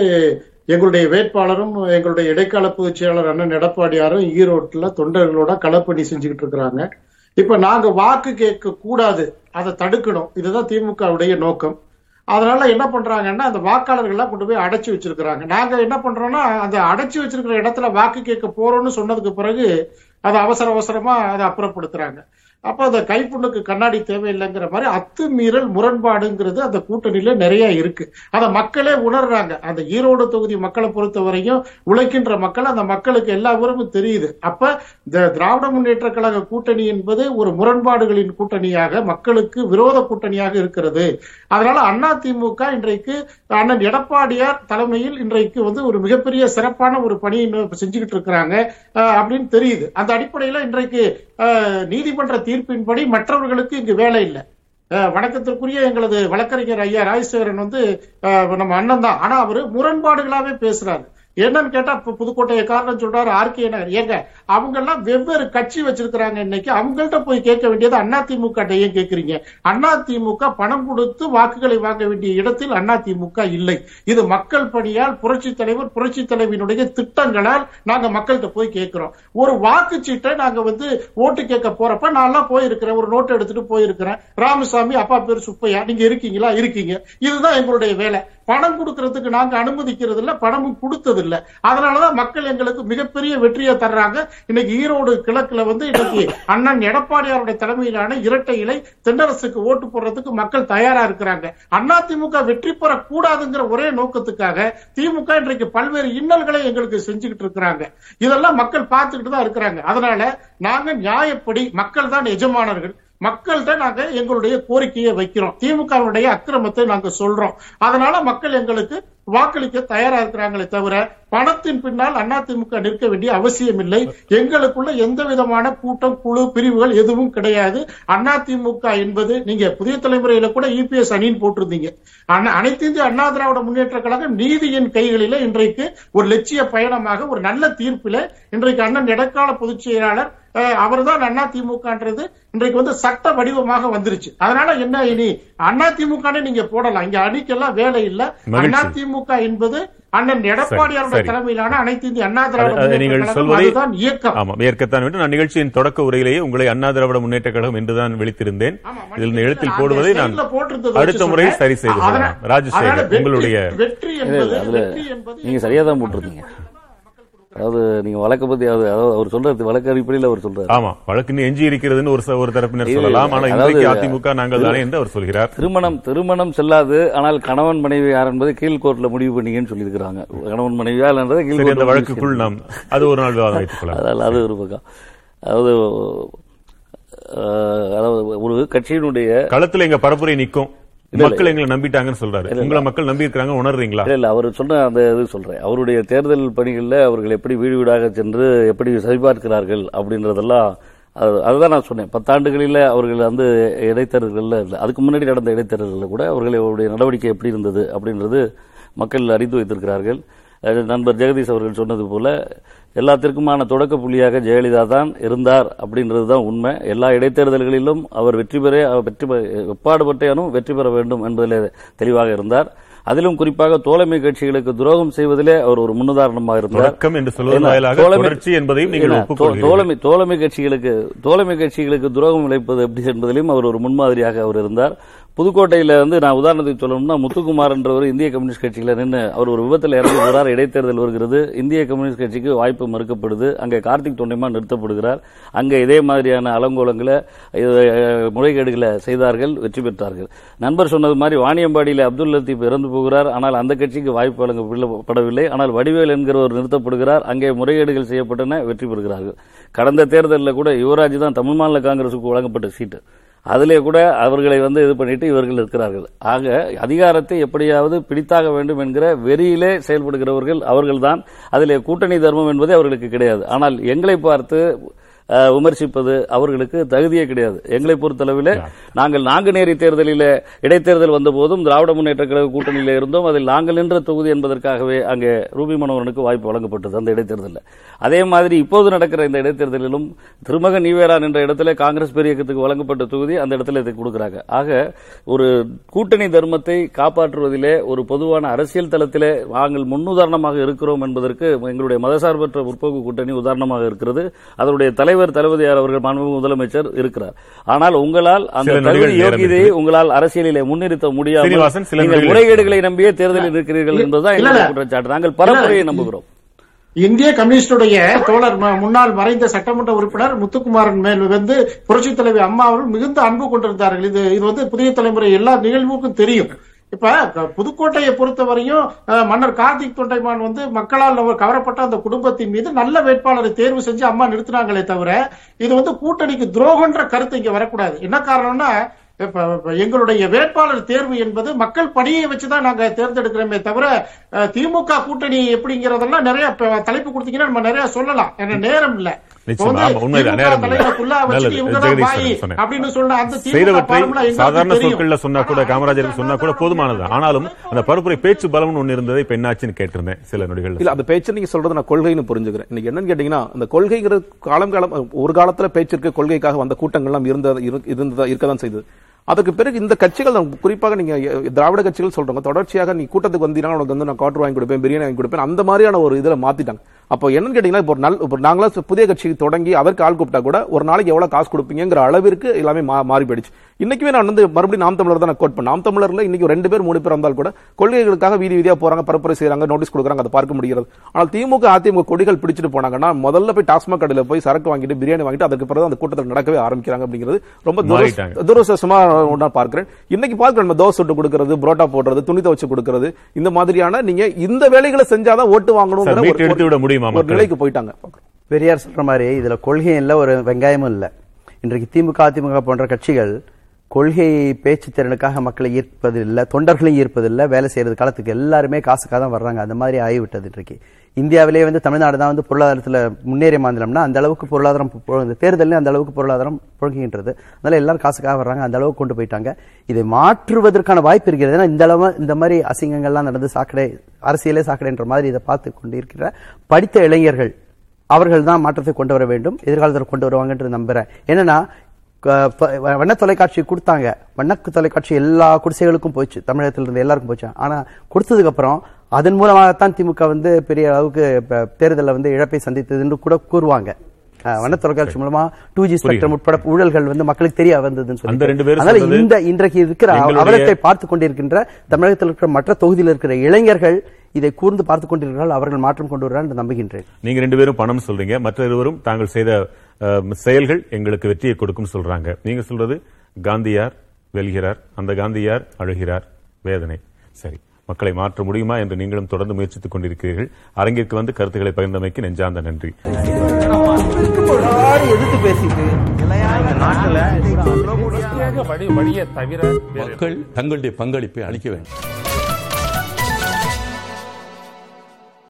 எங்களுடைய வேட்பாளரும் எங்களுடைய இடைக்கால பொதுச் செயலர் அண்ணன் எடப்பாடியாரும் ஈரோட்டில் தொண்டர்களோட களப்பணி செஞ்சுக்கிட்டு இருக்கிறாங்க. இப்ப நாங்க வாக்கு கேட்க கூடாது அதை தடுக்கணும். இதுதான் திமுகவுடைய நோக்கம். அதனால என்ன பண்றாங்கன்னா அந்த வாக்காளர்கள்லாம் கொண்டு போய் அடைச்சு வச்சிருக்கிறாங்க. நாங்க என்ன பண்றோம்னா அந்த அடைச்சு வச்சிருக்கிற இடத்துல வாக்கு கேட்க போறோம்னு சொன்னதுக்கு பிறகு அதை அவசர அவசரமா அதை அப்புறப்படுத்துறாங்க. அப்ப அந்த கைப்புண்ணுக்கு கண்ணாடி தேவையில்லைங்கிற மாதிரி அத்துமீறல் முரண்பாடுங்கிறது அந்த கூட்டணியில நிறைய இருக்கு. அத மக்களே உணர்றாங்க. அந்த ஈரோடு தொகுதி மக்களை பொறுத்த வரையும் உழைக்கின்ற மக்கள் அந்த மக்களுக்கு எல்லா ஊருக்கும் தெரியுது. அப்ப இந்த திராவிட முன்னேற்ற கழக கூட்டணி என்பது ஒரு முரண்பாடுகளின் கூட்டணியாக மக்களுக்கு விரோத கூட்டணியாக இருக்கிறது. அதனால அண்ணா திமுக இன்றைக்கு அண்ணன் எடப்பாடியார் தலைமையில் இன்றைக்கு வந்து ஒரு மிகப்பெரிய சிறப்பான ஒரு பணியை செஞ்சுக்கிட்டு இருக்கிறாங்க அஹ், அப்படின்னு தெரியுது. அந்த அடிப்படையில இன்றைக்கு நீதிமன்ற தீர்ப்பின்படி மற்றவர்களுக்கு இங்கு வேலை இல்லை. வணக்கத்திற்குரிய எங்களது வழக்கறிஞர் ஐயா ராஜசேகரன் வந்து நம்ம அண்ணன் தான். ஆனா அவரு முரண்பாடுகளாவே பேசுறாரு. என்னன்னு கேட்டா புதுக்கோட்டையை காரணம் சொல்றாரு ஆர்கே நகர் ஏங்க அவங்க எல்லாம் வெவ்வேறு கட்சி வச்சிருக்கிறாங்க இன்னைக்கு. அவங்கள்ட்ட போய் கேட்க வேண்டியது அண்ணா திமுக ஏன் கேட்கறீங்க? அண்ணா திமுக பணம் கொடுத்து வாக்குகளை வாங்க வேண்டிய இடத்தில் அண்ணா திமுக இல்லை. இது மக்கள் பணியால் புரட்சி தலைவர் புரட்சி தலைவியினுடைய திட்டங்களால் நாங்க மக்கள்கிட்ட போய் கேட்கிறோம். ஒரு வாக்குச்சீட்டை நாங்க வந்து ஓட்டு கேட்க போறப்ப நான் எல்லாம் போயிருக்கிறேன். ஒரு நோட்டு எடுத்துட்டு போயிருக்கிறேன். ராமசாமி அப்பா பேர் சுப்பையா நீங்க இருக்கீங்களா? இருக்கீங்க. இதுதான் எங்களுடைய வேலை. பணம் கொடுக்கறதுக்கு நாங்க அனுமதிக்கிறது இல்ல பணமும் கொடுத்தது இல்ல அதனாலதான் மக்கள் எங்களுக்கு மிகப்பெரிய வெற்றியை தர்றாங்க. இன்னைக்கு ஈரோடு கிழக்குல வந்து இன்னைக்கு அண்ணன் எடப்பாடியாருடைய தலைமையிலான இரட்டை இலை தென்னரசுக்கு ஓட்டு போடுறதுக்கு மக்கள் தயாரா இருக்கிறாங்க. அதிமுக வெற்றி பெற கூடாதுங்கிற ஒரே நோக்கத்துக்காக திமுக இன்றைக்கு பல்வேறு இன்னல்களை எங்களுக்கு செஞ்சுக்கிட்டு இருக்கிறாங்க. இதெல்லாம் மக்கள் பார்த்துக்கிட்டு தான் இருக்கிறாங்க. அதனால நாங்க நியாயப்படி மக்கள் தான் எஜமானர்கள். மக்கள்கிட்ட நாங்க எங்களுடைய கோரிக்கையை வைக்கிறோம். திமுகவுடைய அக்கிரமத்தை நாங்க சொல்றோம். அதனால மக்கள் எங்களுக்கு வாக்களிக்க தயாரா இருக்கிறாங்களே தவிர பணத்தின் பின்னால் அதிமுக நிற்க வேண்டிய அவசியம் இல்லை. எங்களுக்குள்ள எந்த விதமான கூட்டம் குழு பிரிவுகள் எதுவும் கிடையாது. அதிமுக என்பது நீங்க புதிய தலைமுறையில கூட இபிஎஸ் அணின்னு போட்டிருந்தீங்க. அனைத்து இந்திய அண்ணா திராவிட முன்னேற்ற கழகம் நீதியின் கைகளில இன்றைக்கு ஒரு லட்சிய பயணமாக ஒரு நல்ல தீர்ப்பில இன்றைக்கு அண்ணன் இடைக்கால பொதுச் செயலாளர் அவர் தான் அண்ணா திமுகன்றது இன்றைக்கு வந்து சட்ட வடிவமாக வந்துருச்சு. அதனால என்ன இனி? அண்ணா திமுக நீங்க போடலாம். இங்க அணிக்கெல்லாம் வேலை இல்ல. அண்ணா திமுக என்பது அண்ணன் எடப்பாடியாருடைய. தலைமையிலான அனைத்து இந்திய அண்ணா திராவிட நீங்கள் சொல்வதை இயக்கம். ஆமா ஏற்கத்தான் வேண்டும். நான் நிகழ்ச்சியின் தொடக்க உரையிலேயே உங்களை அண்ணா திராவிட முன்னேற்ற கழகம் என்றுதான் விழித்திருந்தேன். இதில். எழுத்தில் போடுவதை நான் அடுத்த முறை. சரி செய்து ராஜசேகர் வெற்றி- உங்களுடைய வெற்றி என்பது நீங்க சரியா தான் போட்டிருந்தீங்க அதாவது நீங்க வழக்க பத்தி அதாவது அவர் சொல்றது வழக்கு அடிப்படையில் அவர் சொல்றாரு. ஆமா வழக்கு எஞ்சி இருக்கிறதுன்னு ஒரு ஒரு தரப்பினர் சொல்லலாம். அதாவது- இன்றைக்கு அதிமுக நாங்கள் தானே என்று அவர் சொல்கிறார். திருமணம் திருமணம் செல்லாது ஆனால் கணவன் மனைவி யார் என்பதை கீழ்கோர்ட்ல முடிவு பண்ணீங்கன்னு சொல்லியிருக்கிறாங்க. கணவன் மனைவியா என்றதை சரி அந்த கீழ்கோர்ட்ல வழக்குக்குள் நாம் அது ஒரு நாள் விவாதம் வைத்துக் கொள்ளலாம். அதால் அது ஒரு பக்கம். அதாவது அதாவது ஒரு கட்சியினுடைய களத்துல எங்க பரப்புரை நிக்கும் இல்ல. மக்கள் எங்களை நம்பிட்டாங்கன்னு சொல்றாரு. உங்களை மக்கள் நம்பி இருக்காங்க உணர்றீங்களா? இல்ல அவர் சொன்ன அந்த இது சொல்றேன். அவருடைய தேர்தல் பணிகள்ல அவர்கள் எப்படி வீடு வீடாக சென்று எப்படி சரிபார்க்கிறார்கள் அப்படின்றதெல்லாம் அது- அதுதான் நான் சொன்னேன். பத்தாண்டுகளில் அவர்கள் வந்து இடைத்தேர்தல்கள்ல இல்ல அதுக்கு முன்னாடி நடந்த இடைத்தேர்தல்களில் கூட அவர்களுடைய நடவடிக்கை எப்படி இருந்தது அப்படின்றது மக்கள் அறிந்து வைத்திருக்கிறார்கள். நண்பர் ஜெகதீஷ் அவர்கள் சொன்னது போல எல்லாத்திற்குமான தொடக்க புள்ளியாக ஜெயலலிதா தான் இருந்தார் அப்படின்றது தான் உண்மை. எல்லா இடைத்தேர்தல்களிலும் அவர் வெற்றி பெற வெற்றி பெற எப்பாடுபட்டேனும் வெற்றி பெற வேண்டும் என்பதில் தெளிவாக இருந்தார். அதிலும் குறிப்பாக தோழமை கட்சிகளுக்கு துரோகம் செய்வதிலே அவர் ஒரு முன்னுதாரணமாக இருந்தார். தோழமை கட்சிகளுக்கு தோழமை கட்சிகளுக்கு துரோகம் இழைப்பது எப்படி என்பதிலும் அவர் ஒரு முன்மாதிரியாக அவர் இருந்தார். புதுக்கோட்டையில வந்து நான் உதாரணத்துக்கு சொல்லணும்னா முத்துக்குமார் என்றவர் இந்திய கம்யூனிஸ்ட் கட்சியில நின்று அவர் ஒரு விபத்தில் இறந்து போகிறார் இடைத்தேர்தல் வருகிறது. இந்திய கம்யூனிஸ்ட் கட்சிக்கு வாய்ப்பு மறுக்கப்படுது. அங்கே கார்த்திக் தொண்டைமா நிறுத்தப்படுகிறார். அங்கே இதே மாதிரியான அலங்கோலங்களை முறைகேடுகளை செய்தார்கள் வெற்றி பெற்றார்கள். நண்பர் சொன்னது மாதிரி வாணியம்பாடியில் அப்துல் லத்தீப் இறந்து போகிறார். ஆனால் அந்த கட்சிக்கு வாய்ப்பு வழங்கப்படவில்லை. ஆனால் வடிவேல் என்கிறவர் நிறுத்தப்படுகிறார். அங்கே முறைகேடுகள் செய்யப்பட்டன வெற்றி பெறுகிறார்கள். கடந்த தேர்தலில் கூட யுவராஜ் தான் தமிழ் மாநில காங்கிரசுக்கு வழங்கப்பட்ட சீட்டு. அதிலே கூட அவர்களை வந்து இது பண்ணிட்டு இவர்கள் இருக்கிறார்கள் ஆக அதிகாரத்தை எப்படியாவது பிடித்தாக வேண்டும் என்கிற வெறியிலே செயல்படுகிறவர்கள் அவர்கள்தான். அதிலே கூட்டணி தர்மம் என்பதே அவர்களுக்கு கிடையாது. ஆனால் எங்களை பார்த்து விமர்சிப்பது அவர்களுக்கு தகுதியே கிடையாது. எங்களை பொறுத்தளவில் நாங்கள் நாங்குநேரி தேர்தலில் இடைத்தேர்தல் வந்த போதும் திராவிட முன்னேற்ற கழக கூட்டணியில் இருந்தோம். அதில் நாங்கள் நின்ற தொகுதி என்பதற்காகவே அங்கே ரூபி மனோகரனுக்கு வாய்ப்பு வழங்கப்பட்டது அந்த இடைத்தேர்தலில். அதே மாதிரி இப்போது நடக்கிற இந்த இடைத்தேர்தலிலும் திருமகன் ஈவேரான் என்ற இடத்துல காங்கிரஸ் பெரியக்கத்துக்கு வழங்கப்பட்ட தொகுதி அந்த இடத்துல இதை கொடுக்கிறாங்க. ஆக ஒரு கூட்டணி தர்மத்தை காப்பாற்றுவதிலே ஒரு பொதுவான அரசியல் தளத்திலே நாங்கள் முன்னுதாரணமாக இருக்கிறோம் என்பதற்கு எங்களுடைய மதசார்பற்ற முற்போக்கு கூட்டணி உதாரணமாக இருக்கிறது. அதனுடைய தலைவர் தளபதியார் அவர்கள் மாண்புமிகு முதலமைச்சர் இருக்கிறார். ஆனால் உங்களால் அந்த தகுதி யோகியதையை உங்களால் அரசியலிலே முன்னிறுத்த நீங்கள் நொடிகள் முறைகேடுகளை நம்பியே தேர்தலில் இருக்கிறீர்கள் என்பதுதான் எங்களுடைய. குற்றச்சாட்டு. நாங்கள் பரப்புரையை நம்புகிறோம். இந்திய கம்யூனிஸ்டுடைய தோழர் முன்னாள் மறைந்த சட்டமன்ற உறுப்பினர் முத்துக்குமாரன் மேல் வந்து புரட்சித் தலைவி அம்மா அவர்கள் மிகுந்த அன்பு கொண்டிருந்தார்கள். இது இது வந்து புதிய தலைமுறை எல்லா நிகழ்வுக்கும் தெரியும். இப்ப புதுக்கோட்டையை பொறுத்தவரையும் மன்னர் கார்த்திக் தொண்டைமான் வந்து மக்களால் அவர் கவரப்பட்ட அந்த குடும்பத்தின் மீது நல்ல வேட்பாளரை தேர்வு செஞ்சு அம்மா நிறுத்தினாங்களே தவிர இது வந்து கூட்டணிக்கு துரோகன்ற கருத்து இங்க வரக்கூடாது. என்ன காரணம்னா எங்களுடைய வேட்பாளர் தேர்வு என்பது மக்கள் பணியை வச்சுதான் நாங்க தேர்ந்தெடுக்கிறோமே தவிர திமுக கூட்டணி எப்படிங்கறதெல்லாம் நிறைய தலைப்பு கொடுத்தீங்கன்னா நம்ம நிறைய சொல்லலாம். ஏன்னா நேரம் இல்லை. சாதாரண. சொற்கள்ல சொன்னா கூட காமராஜருக்கு சொன்னா கூட போதுமானது. ஆனாலும் அந்த பரப்புரை பேச்சு பலம்னு ஒண்ணு இருந்தது இப்ப என்னாச்சுன்னு கேட்டிருந்தேன் சில நொடிகள் இல்ல அந்த பேச்சு நீங்க சொல்றது நான் கொள்கைன்னு புரிஞ்சுக்கிறேன். இன்னைக்கு என்னன்னு கேட்டீங்கன்னா அந்த கொள்கைங்கிற காலம் காலம் ஒரு காலத்துல பேச்சிற்கு கொள்கைக்காக வந்த கூட்டங்கள்லாம் இருந்த இரு- இருந்ததா இருக்கதான் செய்தது. அதுக்கு பிறகு இந்த கட்சிகள் குறிப்பாக நீங்க திராவிட கட்சிகள் சொல்றாங்க தொடர்ச்சியாக நீ கூட்டத்துக்கு வந்தீங்கன்னா உனக்கு வந்து நான் காற்று வாங்கி கொடுப்பேன் பிரியாணி வாங்கி கொடுப்பேன் அந்த மாதிரியான ஒரு இதுல மாத்திட்டாங்க. அப்போ என்னன்னு கேட்டீங்கன்னா இப்போ ஒரு நல் இப்போ நாங்களா புதிய கட்சி தொடங்கி அதற்கு ஆள் கூப்பிட்டா கூட ஒரு நாளைக்கு எவ்வளவு காசு கொடுப்பீங்கிற அளவிற்கு எல்லாமே மாறி போயிடுச்சு. இன்னைக்குமே நான் வந்து மறுபடியும் நாம் தமிழர் தான் கோட் பண்ண நாம் தமிழர்ல இன்னைக்கு ரெண்டு பேர் மூணு பேர் வந்தால் கூட கொள்கைகளுக்காக வீதி வீதியா போறாங்க பரப்புரை செய்றாங்க நோட்டீஸ் கொடுக்குறாங்க அதை பார்க்க முடிகிறது. ஆனால் திமுக அதிமுக கொடிகள் பிடிச்சிட்டு போனாங்கன்னா முதல்ல போய் டாஸ்மாக் கடையில போய் சரக்கு வாங்கிட்டு பிரியாணி வாங்கிட்டு அதுக்கு பிறகு அந்த கூட்டத்தில் நடக்கவே ஆரம்பிக்கிறாங்க அப்படிங்கிறது ரொம்ப. துரதிருஷ்டமா ஒண்ணா பார்க்கிறேன். இன்னைக்கு பார்க்கிறேன் நம்ம தோசை சுட்டு கொடுக்கறது புரோட்டா போடுறது துணி துவச்சு கொடுக்கறது இந்த மாதிரியான நீங்க இந்த வேலைகளை செஞ்சாதான் ஓட்டு மீட்டு ஒரு-? நிலைக்கு போயிட்டாங்க. பெரியார் சொல்ற மாதிரி இதுல கொள்கையும் இல்ல ஒரு வெங்காயமும் இல்ல. இன்றைக்கு திமுக அதிமுக போன்ற கட்சிகள் கொள்கை பேச்சு திறனுக்காக மக்களை ஈர்ப்பது தொண்டர்களையும் ஈர்ப்பது வேலை செய்யறது காலத்துக்கு எல்லாருமே காசுக்காக தான் வர்றாங்க. அந்த மாதிரி ஆகிவிட்டது இன்றைக்கு. இந்தியாவிலேயே வந்து தமிழ்நாடு தான் வந்து பொருளாதாரத்தில் முன்னேறிய மாநிலம்னா அந்த அளவுக்கு பொருளாதாரம் தேர்தலில் அந்த அளவுக்கு பொருளாதாரம் புழங்குகின்றது. அதனால எல்லாரும் காசுக்காக வர்றாங்க அந்த அளவுக்கு கொண்டு போயிட்டாங்க. இதை மாற்றுவதற்கான வாய்ப்பு இருக்கிறது. ஏன்னா இந்த அளவு இந்த மாதிரி அசிங்கங்கள்லாம் நடந்து சாக்கடை அரசியலே சாக்கடைன்ற மாதிரி இதை பார்த்து கொண்டு இருக்கிற படித்த இளைஞர்கள் அவர்கள் தான் மாற்றத்தை கொண்டு வர வேண்டும் எதிர்காலத்தில் கொண்டு வருவாங்கன்ற நம்புறேன். என்னன்னா வண்ண தொலைக்காட்சி கொடுத்தாங்க. வண்ண தொலைக்காட்சி எல்லா குடிசைகளுக்கும் போச்சு தமிழகத்தில் இருந்து எல்லாருக்கும் போச்சு ஆனா கொடுத்ததுக்கு அப்புறம் அதன் மூலமாகத்தான் திமுக வந்து பெரிய அளவுக்கு தேர்தலில் வந்து இழப்பை சந்தித்ததுன்னு கூட கூறுவாங்க. வண்ண தொலைக்காட்சி மூலமா டூ ஜி ஸ்பெக்ட்ரம் உட்பட ஊழல்கள் வந்து மக்களுக்கு தெரிய வந்ததுன்னு சொல்லி அதனால இந்த இன்றைக்கு இருக்கிற அவலத்தை பார்த்து கொண்டிருக்கின்ற தமிழகத்தில் இருக்கிற மற்ற தொகுதியில் இருக்கிற இளைஞர்கள் இதை கூர்ந்து பார்த்து கொண்டிருக்கிறார்கள் அவர்கள் மாற்றம் கொண்டு வருவார்கள் என்று நம்புகின்றேன். நீங்க ரெண்டு பேரும் பணம் சொல்றீங்க மற்ற இருவரும் தாங்கள் செய்த அஹ், செயல்கள் எங்களுக்கு வெற்றியை கொடுக்கும் சொல்றாங்க. நீங்க சொல்றது காந்தியார் வெல்கிறார் அந்த காந்தியார் அழுகிறார் வேதனை. சரி மக்களை மாற்ற முடியுமா என்று நீங்களும் தொடர்ந்து முயற்சித்துக் கொண்டிருக்கிறீர்கள். அரங்கிற்கு வந்து கருத்துக்களை பகிர்ந்தமைக்கு நெஞ்சார்ந்த நன்றி. இருக்கும்போது எதிர்த்து பேசிட்டு மக்கள் தங்களுடைய பங்களிப்பை அளிக்க வேண்டும்.